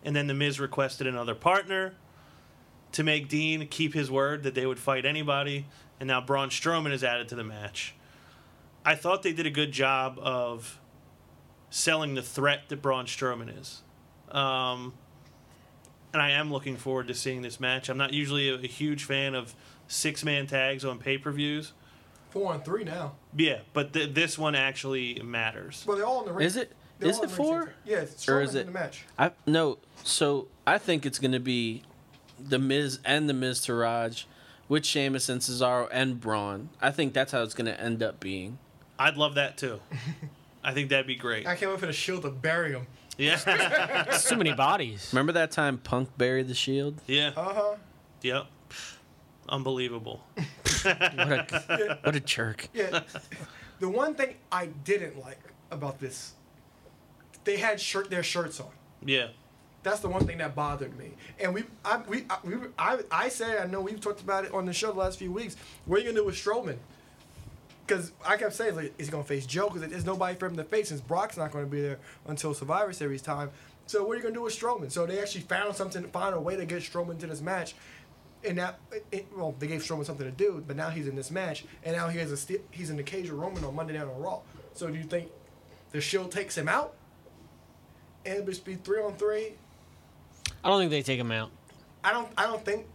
And then the Miz requested another partner to make Dean keep his word that they would fight anybody. And now Braun Strowman is added to the match. I thought they did a good job of selling the threat that Braun Strowman is. Um, and I am looking forward to seeing this match. I'm not usually a, a huge fan of six man tags on pay per views. Four on three now. Yeah, but th- this one actually matters. Well, they're all in the ring. Is it- they're is it in the ring four? center. Yeah, it's Or is it- the match. I no. So I think it's gonna be the Miz and the Miztourage with Sheamus and Cesaro and Braun. I think that's how it's gonna end up being. I'd love that too. I think that'd be great. I can't wait for the Shield to bury him. Yeah. It's too many bodies. Remember that time Punk buried the Shield? yeah. Uh huh. Yep. Unbelievable. What a what a jerk. Yeah. the one thing I didn't like about this, they had shirt their shirts on. Yeah. That's the one thing that bothered me. And we, I, we, I, we, I, I say, I know we've talked about it on the show the last few weeks. What are you gonna do with Strowman? Because I kept saying, like, is he gonna face Joe? Because there's nobody for him to face since Brock's not gonna be there until Survivor Series time. So what are you gonna do with Strowman? So they actually found something, found a way to get Strowman to this match. And that, it, well, they gave Strowman something to do, but now he's in this match, and now he has a sti- he's in the cage with Roman on Monday Night on Raw. So do you think the Shield takes him out? And it'll just be three on three. I don't think they take him out. I don't. I don't think.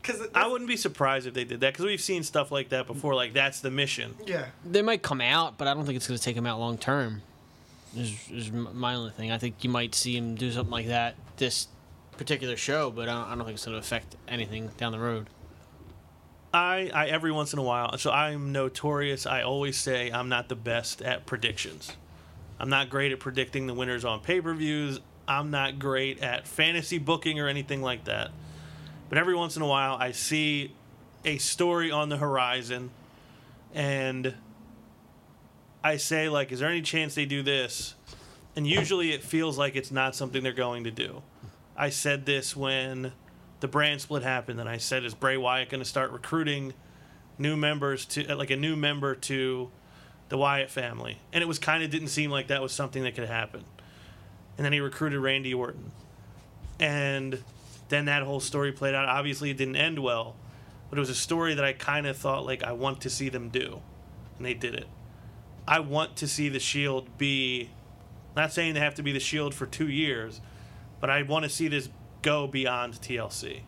Because I wouldn't be surprised if they did that because we've seen stuff like that before. Like that's the mission. Yeah. They might come out, but I don't think it's going to take him out long term. Is, is my only thing. I think you might see him do something like that this particular show, but I don't, I don't think it's going to affect anything down the road. I, I every once in a while. So I'm notorious. I always say I'm not the best at predictions. I'm not great at predicting the winners on pay per views. I'm not great at fantasy booking or anything like that. But every once in a while, I see a story on the horizon, and I say like, "Is there any chance they do this?" And usually, it feels like it's not something they're going to do. I said this when the brand split happened, and I said, "Is Bray Wyatt going to start recruiting new members to uh, like a new member to the Wyatt family?" And it was kind of didn't seem like that was something that could happen. And then he recruited Randy Orton, and then that whole story played out. Obviously, it didn't end well, but it was a story that I kind of thought like I want to see them do, and they did it. I want to see the Shield be. Not saying they have to be the Shield for two years, but I want to see this go beyond TLC.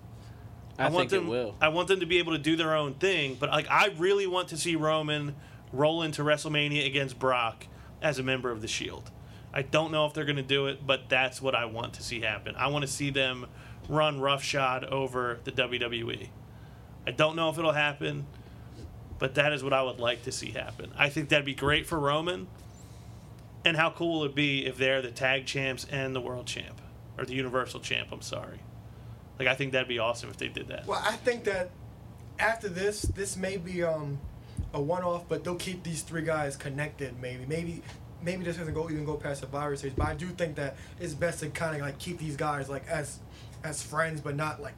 I, want think them. it will. I want them to be able to do their own thing, but like I really want to see Roman roll into WrestleMania against Brock as a member of the Shield. I don't know if they're going to do it, but that's what I want to see happen. I want to see them run roughshod over the WWE. I don't know if it'll happen, but that is what I would like to see happen. I think that'd be great for Roman. And how cool would it be if they're the tag champs and the world champ or the universal champ? I'm sorry. Like I think that'd be awesome if they did that. Well, I think that after this, this may be um, a one-off, but they'll keep these three guys connected. Maybe, maybe, maybe this doesn't go even go past the virus series. But I do think that it's best to kind of like keep these guys like as as friends, but not like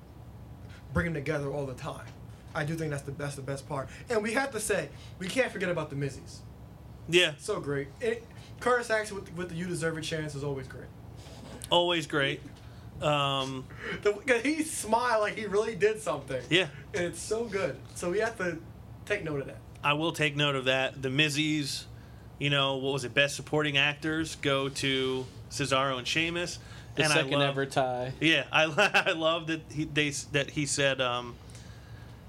bring them together all the time. I do think that's the best the best part. And we have to say we can't forget about the Mizzies. Yeah, So great. It, Curtis Axel with, with the "You Deserve a Chance" is always great. Always great. Um, The, 'cause he smiled like he really did something. yeah, And it's so good. So we have to take note of that. I will take note of that. The Mizzies, you know, what was it? Best supporting actors go to Cesaro and Sheamus. The and second I love, ever tie. Yeah, I, I love that he they that he said um,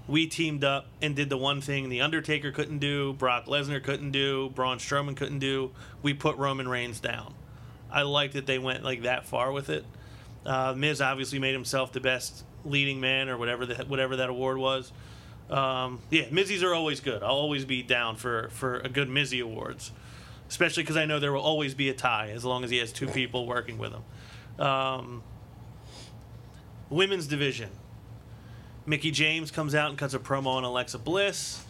we teamed up and did the one thing the Undertaker couldn't do, Brock Lesnar couldn't do, Braun Strowman couldn't do. We put Roman Reigns down. I like that they went like that far with it. Uh, Miz obviously made himself the best leading man or whatever the, whatever that award was. Um, yeah, Mizzies are always good. I'll always be down for for a good Mizzy awards, especially because I know there will always be a tie as long as he has two people working with him. Um, women's division. Mickie James comes out and cuts a promo on Alexa Bliss.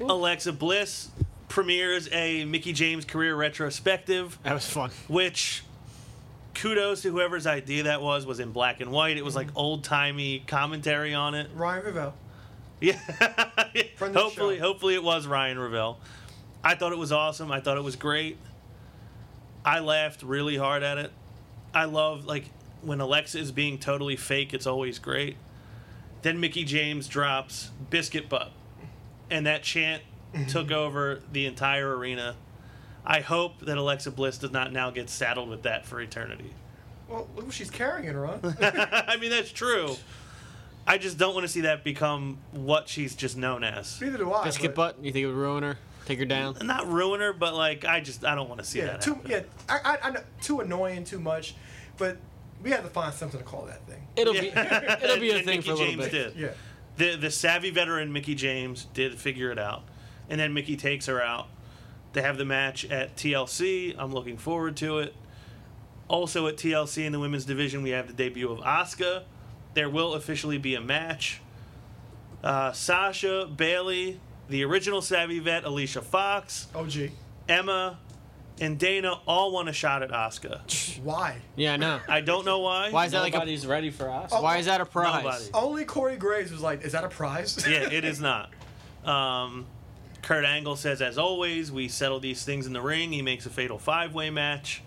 Alexa Bliss premieres a Mickie James career retrospective, That was fun. which kudos to whoever's idea that was was in black and white. It was like old timey commentary on it. Ryan Ravel. Yeah. Friend the hopefully, show. hopefully it was Ryan Ravel. I thought it was awesome. I thought it was great. I laughed really hard at it. I love like when Alexa is being totally fake. It's always great. Then Mickie James drops biscuit butt, and that chant Mm-hmm. took over the entire arena. I hope that Alexa Bliss does not now get saddled with that for eternity. Well, look what she's carrying it around. I mean, that's true. I just don't want to see that become what she's just known as. Neither do I. Biscuit but- butt. You think it would ruin her? Take her down? Not ruin her, but like I just I don't want to see Yeah, that. too. happen. Yeah, I, I, I too annoying, too much. But we have to find something to call that thing. It'll Yeah. be it'll be a And thing Mickie for a little James bit. Did. Yeah. The the savvy veteran Mickie James did figure it out, and then Mickie takes her out. They have the match at TLC. I'm looking forward to it. Also at TLC in the women's division, we have the debut of Asuka. There will officially be a match. Uh, Sasha, Bayley, the original Savvy Vet, Alicia Fox, OG. Emma, and Dana all want a shot at Asuka. Why? Yeah, I know. I don't know why. Why is that like a Nobody's ready for us. Oh, why is that a prize? Nobody. Only Corey Graves was like, "Is that a prize?" yeah, it is not. Um, Kurt Angle says, as always, we settle these things in the ring. He makes a fatal five way match.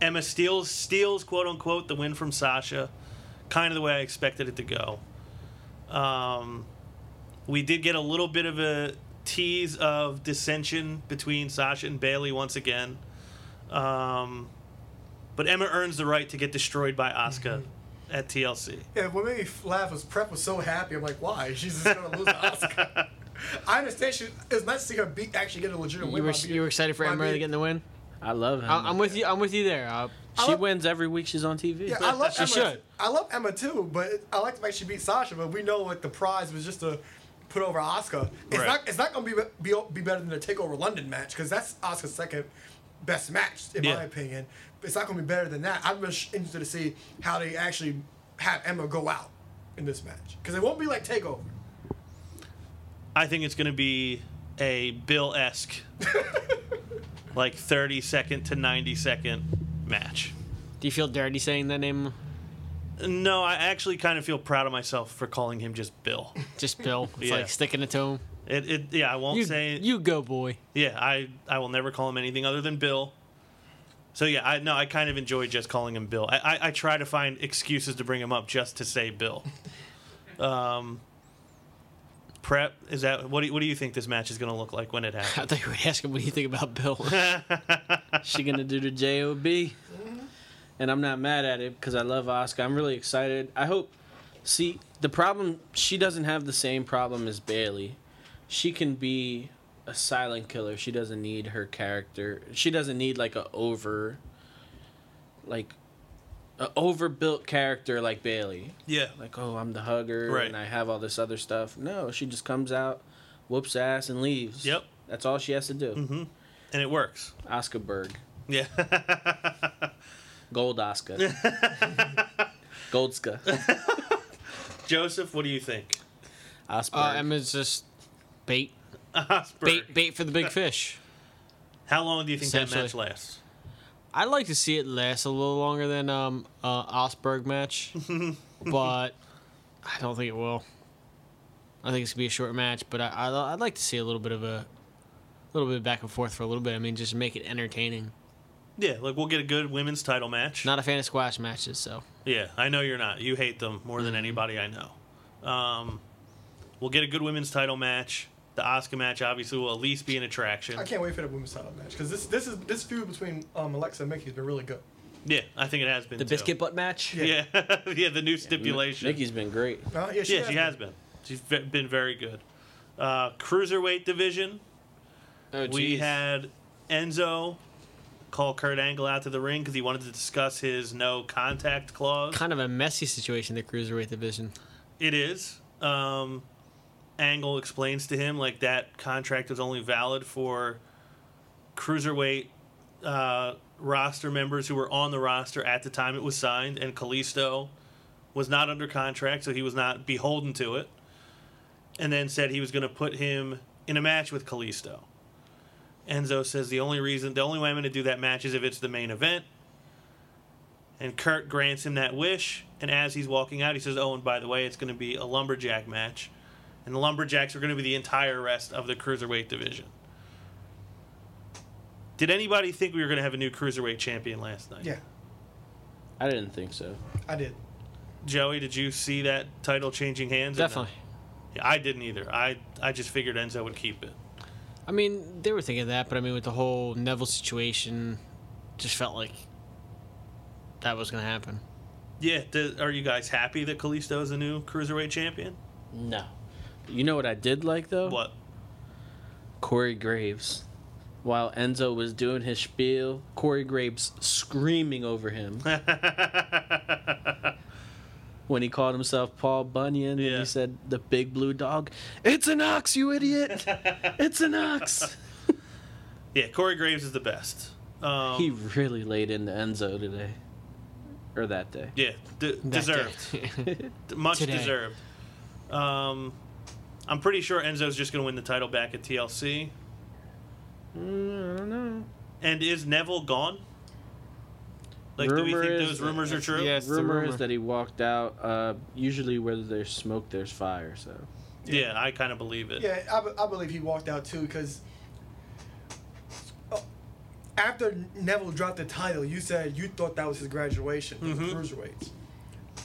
Emma steals, steals, quote unquote, the win from Sasha. Kind of the way I expected it to go. Um, we did get a little bit of a tease of dissension between Sasha and Bayley once again. Um, but Emma earns the right to get destroyed by Asuka at TLC. Yeah, what made me laugh was Prep was so happy. I'm like, why? She's just gonna lose to Asuka. I understand. She, it's nice to see her beat actually get a legitimate You win. were you were excited for by Emma to beating- get the win? I love him. I, I'm with you. I'm with you there. Uh, She love- wins every week she's on TV. Yeah, I love She Emma. should. I love Emma too, but I like the fact she beat Sasha. But we know like the prize was just to put over Asuka. It's Right. not. It's not gonna be be, be better than the Takeover London match because that's Asuka's second best match in Yeah. my opinion. It's not gonna be better than that. I'm just interested to see how they actually have Emma go out in this match because it won't be like Takeover. I think it's going to be a Bill esque, like 30 second to 90 second match. do you feel dirty saying that name? No, I actually kind of feel proud of myself for calling him just Bill. Just Bill. It's Yeah. like sticking it to him. It, it yeah, I won't You, say you go, boy. Yeah, I I will never call him anything other than Bill. So yeah, I no, I kind of enjoy just calling him Bill. I, I, I try to find excuses to bring him up just to say Bill. Um, prep? Is that what do you, what do you think this match is going to look like when it happens. I happens? thought you would ask him what do you think about Bill. she gonna do the job mm-hmm. and i'm not mad at it because i love Asuka i'm really excited. I hope see the problem she doesn't have the same problem as Bayley she can be a silent killer. She doesn't need her character. She doesn't need like a over like a overbuilt character like Bayley yeah, like oh i'm the hugger Right. and i have all this other stuff no she just comes out whoops ass and leaves Yep. that's all she has to do mm-hmm. and it works. oscar berg Yeah, Gold Oscar. Goldska. Joseph, what do you think? Osberg. Uh, Emma's just bait, Osberg. bait, bait for the big fish. How long do you think that match lasts? I'd like to see it last a little longer than um uh, Osberg match, but I don't think it will. I think it's gonna be a short match, but I, I I'd like to see a little bit of a little bit back and forth for a little bit. I mean, just make it entertaining. Yeah, like we'll get a good women's title match. Not a fan of squash matches, so Yeah, I know you're not. You hate them more Mm-hmm. than anybody I know. Um, we'll get a good women's title match. The Asuka match obviously will at least be an attraction. I can't wait for the women's title match because this this is this feud between um, Alexa and Mickie has been really good. Yeah, I think it has been the too. biscuit butt match. Yeah, yeah, the new stipulation. Nikki's been great. Uh, yeah, she yeah, has she been. has been. She's ve- been very good. Uh, cruiserweight division. Oh, We had Enzo call Kurt Angle out to the ring because he wanted to discuss his no contact clause. kind of a messy situation the cruiserweight division. It is. Um, Angle explains to him like that contract was only valid for cruiserweight uh, roster members who were on the roster at the time it was signed, and Kalisto was not under contract, so he was not beholden to it. And then said he was going to put him in a match with Kalisto. Enzo says the only reason, the only way I'm going to do that match is if it's the main event. And Kurt grants him that wish. And as he's walking out, he says, Oh, and by the way, it's going to be a lumberjack match. And the lumberjacks are going to be the entire rest of the cruiserweight division. Did anybody think we were going to have a new cruiserweight champion last night? Yeah, I didn't think so. I did. Joey, did you see that title changing hands? or no? Definitely. Yeah, I didn't either. I, I just figured Enzo would keep it. I mean, they were thinking that, but I mean, with the whole Neville situation, just felt like that was going to happen. Yeah, do, are you guys happy that Kalisto is the new cruiserweight champion? No. You know what I did like though? What? Corey Graves. While Enzo was doing his spiel, Corey Graves screaming over him when he called himself Paul Bunyan Yeah. and he said the big blue dog. It's an ox, you idiot! it's an ox. Yeah, Corey Graves is the best. Um, he really laid into Enzo today, or that day. yeah, d- That deserved. day. Much Today. deserved. Um, I'm pretty sure Enzo's just going to win the title back at TLC. Mm, I don't know. And is Neville gone? Like, do we think is- those rumors are true? Yes. It's rumor, rumor. is that he walked out. Uh, usually, where there's smoke, there's fire. So Yeah, I kind of believe it. Yeah, I, I believe he walked out too because after Neville dropped the title, you said you thought that was his graduation from the cruiserweights,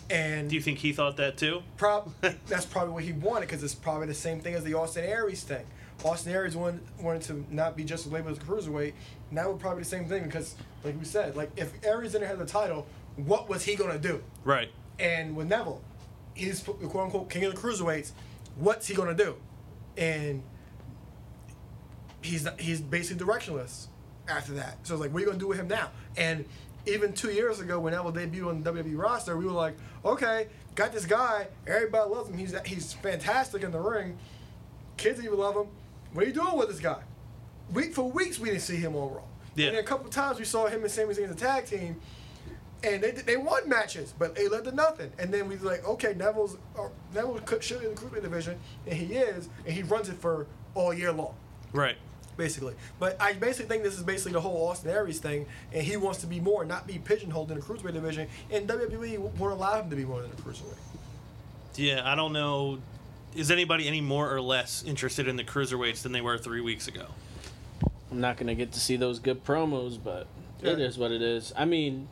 and Do you think he thought that too? prob- that's probably what he wanted because it's probably the same thing as the Austin Aries thing. Austin Aries wanted, wanted to not be just labeled as a cruiserweight. That would probably be the same thing because, like we said, like if Aries didn't have the title, what was he gonna do? Right. And with Neville, he's the quote unquote king of the cruiserweights. What's he gonna do? And he's not, he's basically directionless after that. So it's like, what are you gonna do with him now? And even two years ago, when Neville debuted on the WWE roster, we were like, okay, got this guy. Everybody loves him. He's he's fantastic in the ring. Kids even love him. What are you doing with this guy? Week for weeks we didn't see him on Raw. Yeah. And a couple times we saw him and Sami Zayn as a tag team, and they they won matches, but they led to nothing. And then we were like, okay, Neville's uh, Neville should be in the cruiserweight division, and he is, and he runs it for all year long, Right. Basically. But I basically think this is basically the whole Austin Aries thing, and he wants to be more, not be pigeonholed in the cruiserweight division, and WWE won't allow him to be more than a cruiserweight. Yeah, I don't know. Is anybody any more or less interested in the cruiserweights than they were three weeks ago? I'm not gonna get to see those good promos, but it Yeah. is what it is. I mean,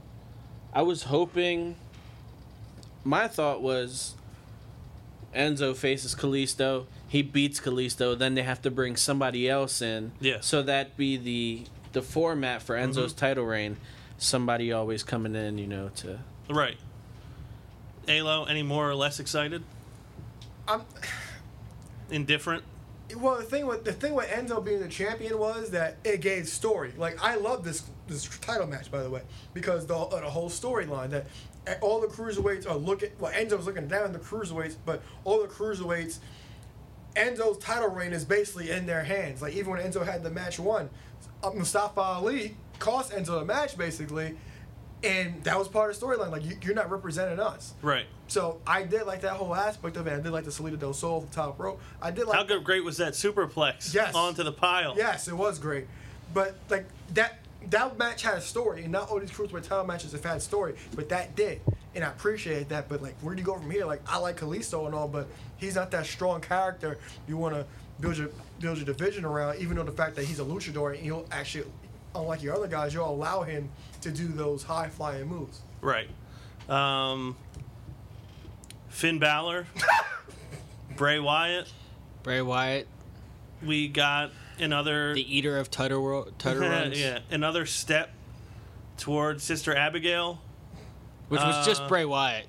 I was hoping. My thought was, Enzo faces Kalisto. He beats Kalisto. Then they have to bring somebody else in. Yeah. So that be the the format for Enzo's title reign. Somebody always coming in, you know, to Right. Alo, any more or less excited? I'm Indifferent? well. The thing with the thing with Enzo being the champion was that it gave story. Like I love this this title match, by the way, because the uh, the whole storyline that all the cruiserweights are looking. Well, Enzo's looking down the cruiserweights, but all the cruiserweights. Enzo's title reign is basically in their hands. Like even when Enzo had the match won, uh, Mustafa Ali cost Enzo the match basically, and that was part of the storyline. Like you, you're not representing us. Right. So I did like that whole aspect of it. I did like the Salida del Sol the top rope. I did like How good, great was that superplex Yes. onto the pile? Yes, it was great, but like that that match had a story, and not all these cruiserweight title matches have had a story, but that did, and I appreciate that. But like, where do you go from here? Like, I like Kalisto and all, but he's not that strong character. You want to build your build your division around, even though the fact that he's a luchador, and he'll actually, unlike your other guys, you'll allow him to do those high flying moves. Right. Um, Finn Balor, Bray Wyatt. Bray Wyatt, We got another the eater of Tutter, ro- tutter runs, yeah, another step towards Sister Abigail. Which was just Uh, Bray Wyatt.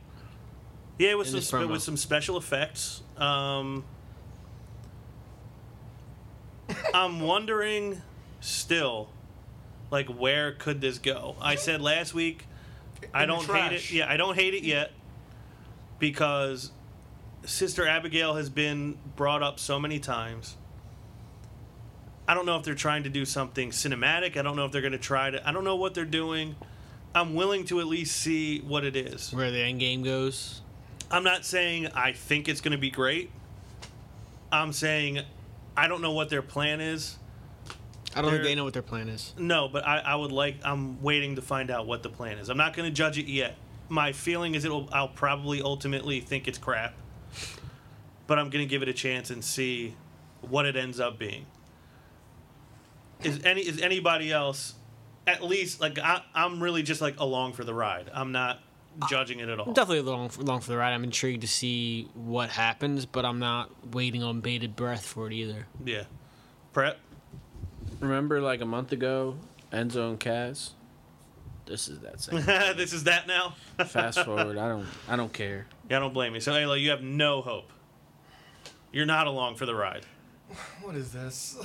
Yeah, with In some this spe- promo. with some special effects. Um, I'm wondering still, like where could this go? I said last week, I In the don't hate it. trash. Yeah, I don't hate it yet because Sister Abigail has been brought up so many times. I don't know if they're trying to do something cinematic. I don't know if they're going to try to. I don't know what they're doing. I'm willing to at least see what it is. Where the end game goes. I'm not saying I think it's going to be great. I'm saying I don't know what their plan is. I don't think They're- they know what their plan is. No, but I, I would like. I'm waiting to find out what the plan is. I'm not going to judge it yet. My feeling is it'll. I'll probably ultimately think it's crap, but I'm going to give it a chance and see what it ends up being. Is any is anybody else at least like I, I'm really just like along for the ride. I'm not judging it at all. I'm definitely along for, along for the ride. I'm intrigued to see what happens, but I'm not waiting on bated breath for it either. Yeah, prep. remember like a month ago, Enzo and Cass. This is that same. this is that now. Fast forward, I don't, I don't care. Yeah, don't blame me. So, Ayla, you have no hope. You're not along for the ride. What is this?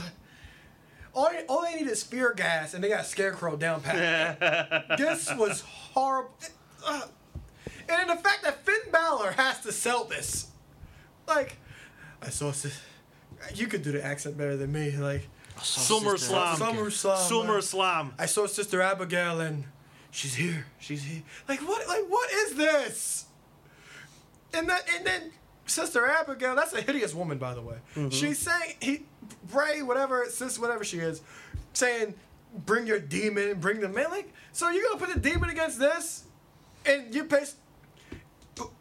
All, they- all they need is fear gas, and they got Scarecrow down pat. this was horrible. Uh, and then the fact that Finn Balor has to sell this. Like, I saw this. You could do the accent better than me. Like, Summer Slam. Summer Slam. Summer Slam. I saw Sister Abigail, and she's here. She's here. Like, what? Like, what is this? And then, and then Sister Abigail, that's a hideous woman, by the way. Mm-hmm. She's saying he, Bray, whatever, sis, whatever she is, saying, bring your demon, bring the man. Like, so you're gonna put the demon against this, and you pay.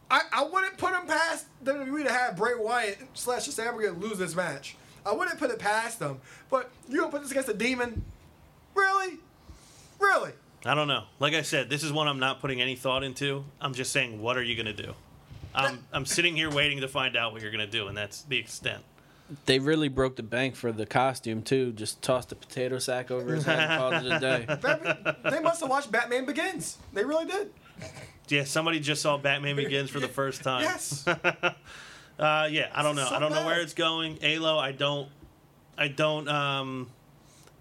I, I wouldn't put him past WWE to have Bray Wyatt slash Sister Abigail lose this match. I wouldn't put it past them. But you gonna put this against a demon? Really? Really? I don't know. Like I said, this is one I'm not putting any thought into. I'm just saying, what are you going to do? I'm, I'm sitting here waiting to find out what you're going to do, and that's the extent. They really broke the bank for the costume too. Just tossed a potato sack over his head and called it a day. Batman- they must have watched Batman Begins. They really did. Yeah, somebody just saw Batman Begins for the first time. Yes. Uh, yeah, I don't know. So I don't know where it's going. Alo, I don't, I don't um,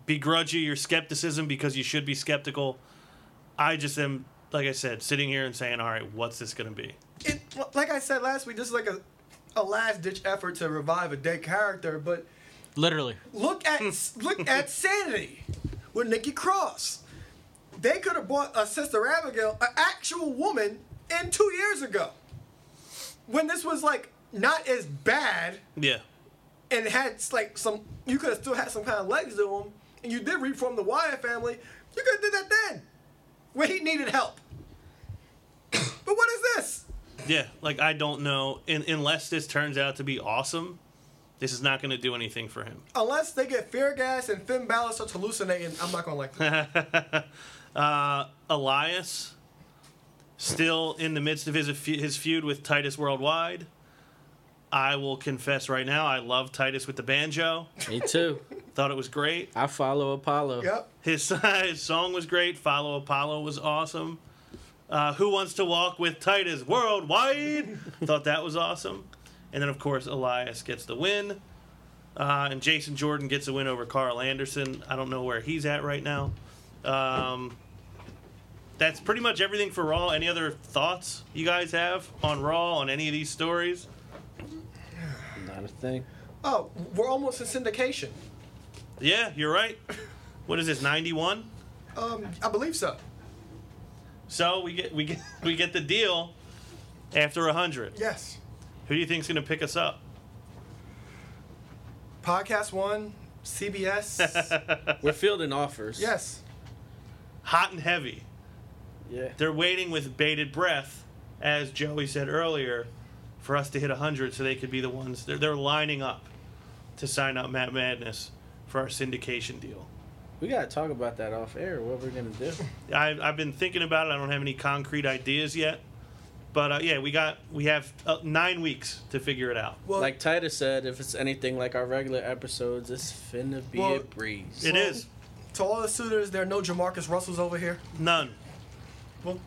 begrudge you your skepticism because you should be skeptical. I just am, like I said, sitting here and saying, all right, what's this going to be? Like I said last week, this is like a, a last ditch effort to revive a dead character. But Literally. look at hmm. look at Sanity with Nikki Cross. They could have bought a Sister Abigail, an actual woman, in two years ago, when this was like not as bad Yeah. and had like some you could have still had some kind of legs to him and you did reform the Wyatt family, you could have did that then. When he needed help. but what is this? Yeah, like I don't know. In, unless this turns out to be awesome, this is not going to do anything for him. Unless they get fear gas and Finn Balor starts hallucinating, I'm not gonna like that. Uh, Elias, still in the midst of his his feud with Titus Worldwide. I will confess right now, I love Titus with the banjo. Me too. Thought it was great. I follow Apollo. yep. His, his song was great. Follow Apollo was awesome. Uh, Who wants to walk with Titus worldwide? Thought that was awesome. And then of course Elias gets the win, uh, and Jason Jordan gets a win over Karl Anderson. I don't know where he's at right now. Um, that's pretty much everything for Raw. Any other thoughts you guys have on Raw on any of these stories? Not a thing. Oh, we're almost in syndication. Yeah, you're right. What is this? Ninety one. Um, I believe so. So we get we get we get the deal after a hundred. Yes. Who do you think's going to pick us up? Podcast One, CBS. We're fielding offers. yes. Hot and heavy. Yeah. They're waiting with bated breath, as Joey said earlier, for us to hit 100 so they could be the ones. They're, they're lining up to sign up Matt Madness for our syndication deal. We gotta talk about that off air. What we're gonna do? I, I've been thinking about it. I don't have any concrete ideas yet. But uh, yeah, we got we have uh, nine weeks to figure it out. Well, like Titus said, if it's anything like our regular episodes, it's finna be Well, a breeze. It Well- is to all the suitors, there are no Jamarcus Russells over here. none. Well,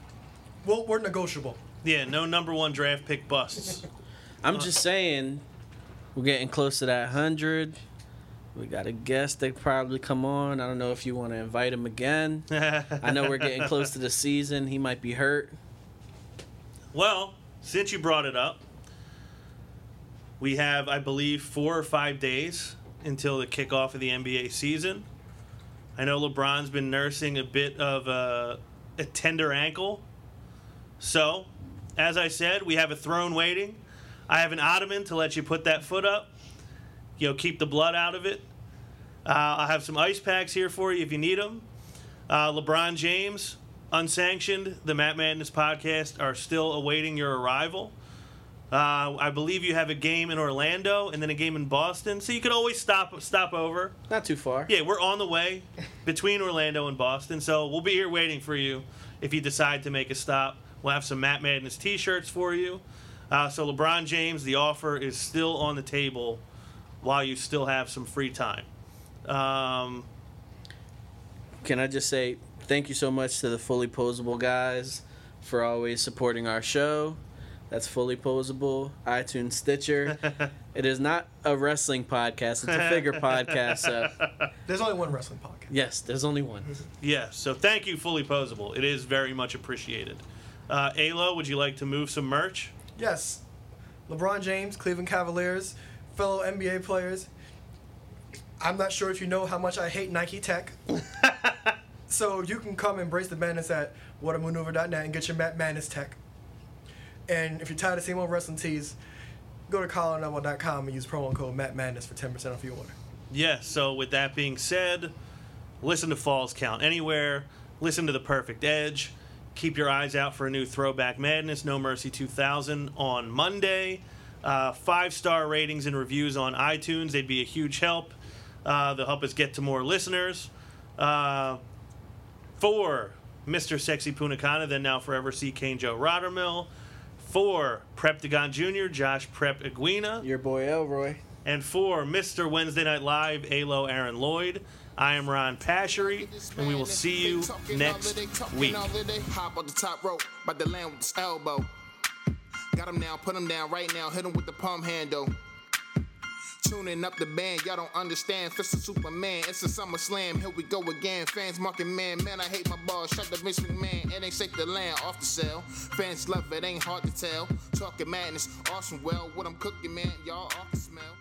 well, we're negotiable. Yeah, no number one draft pick busts. I'm just saying, we're getting close to that hundred. We got a guest that probably come on. I don't know if you want to invite him again. I know we're getting close to the season. He might be hurt. Well, since you brought it up, we have, I believe, four or five days until the kickoff of the NBA season. I know LeBron's been nursing a bit of a, a tender ankle. So, as I said, we have a throne waiting. I have an ottoman to let you put that foot up. You know, keep the blood out of it. Uh, I have some ice packs here for you if you need them. Uh, LeBron James, unsanctioned, the Matt Madness podcast are still awaiting your arrival. Uh, I believe you have a game in Orlando and then a game in Boston, so you could always stop stop over. Not too far. Yeah, we're on the way between Orlando and Boston, so we'll be here waiting for you if you decide to make a stop. We'll have some Matt Madness T-shirts for you. Uh, so LeBron James, the offer is still on the table while you still have some free time. Um, can I just say thank you so much to the fully posable guys for always supporting our show. That's fully posable, iTunes, Stitcher. it is not a wrestling podcast; it's a figure podcast. So There's only one wrestling podcast. yes, there's only one. Yes. So thank you, fully posable. It is very much appreciated. Uh, Alo, would you like to move some merch? Yes. LeBron James, Cleveland Cavaliers, fellow NBA players. I'm not sure if you know how much I hate Nike Tech. so you can come embrace the madness at whatamaneuver.net and get your Matt Madness Tech. And if you're tired of same old wrestling tees, go to collarandoelbow.com and use promo code Matt Madness for 10% off your order. Yes. So with that being said, listen to Falls Count Anywhere. Listen to The Perfect Edge. Keep your eyes out for a new Throwback Madness, No Mercy 2000 on Monday. Uh, five star ratings and reviews on iTunes. They'd be a huge help. Uh, they'll help us get to more listeners. Uh, for Mr. Sexy Punakana, then now forever see Kane Joe Rottermill. For Preptagon Jr., Josh Prep Iguina. Your boy Elroy. And for Mr. Wednesday Night Live, Alo Aaron Lloyd, I am Ron Pashery, and we will see you next week. Got him now, put him down right now, hit him with the palm handle. Tuning up the band, y'all don't understand. Fist of Superman, it's a summer slam. Here we go again. Fans marking man, man, I hate my balls. Shut the Vince McMahon, it ain't shake the land off the cell. Fans love it, ain't hard to tell. Talking madness, awesome. Well, what I'm cooking, man, y'all off the smell.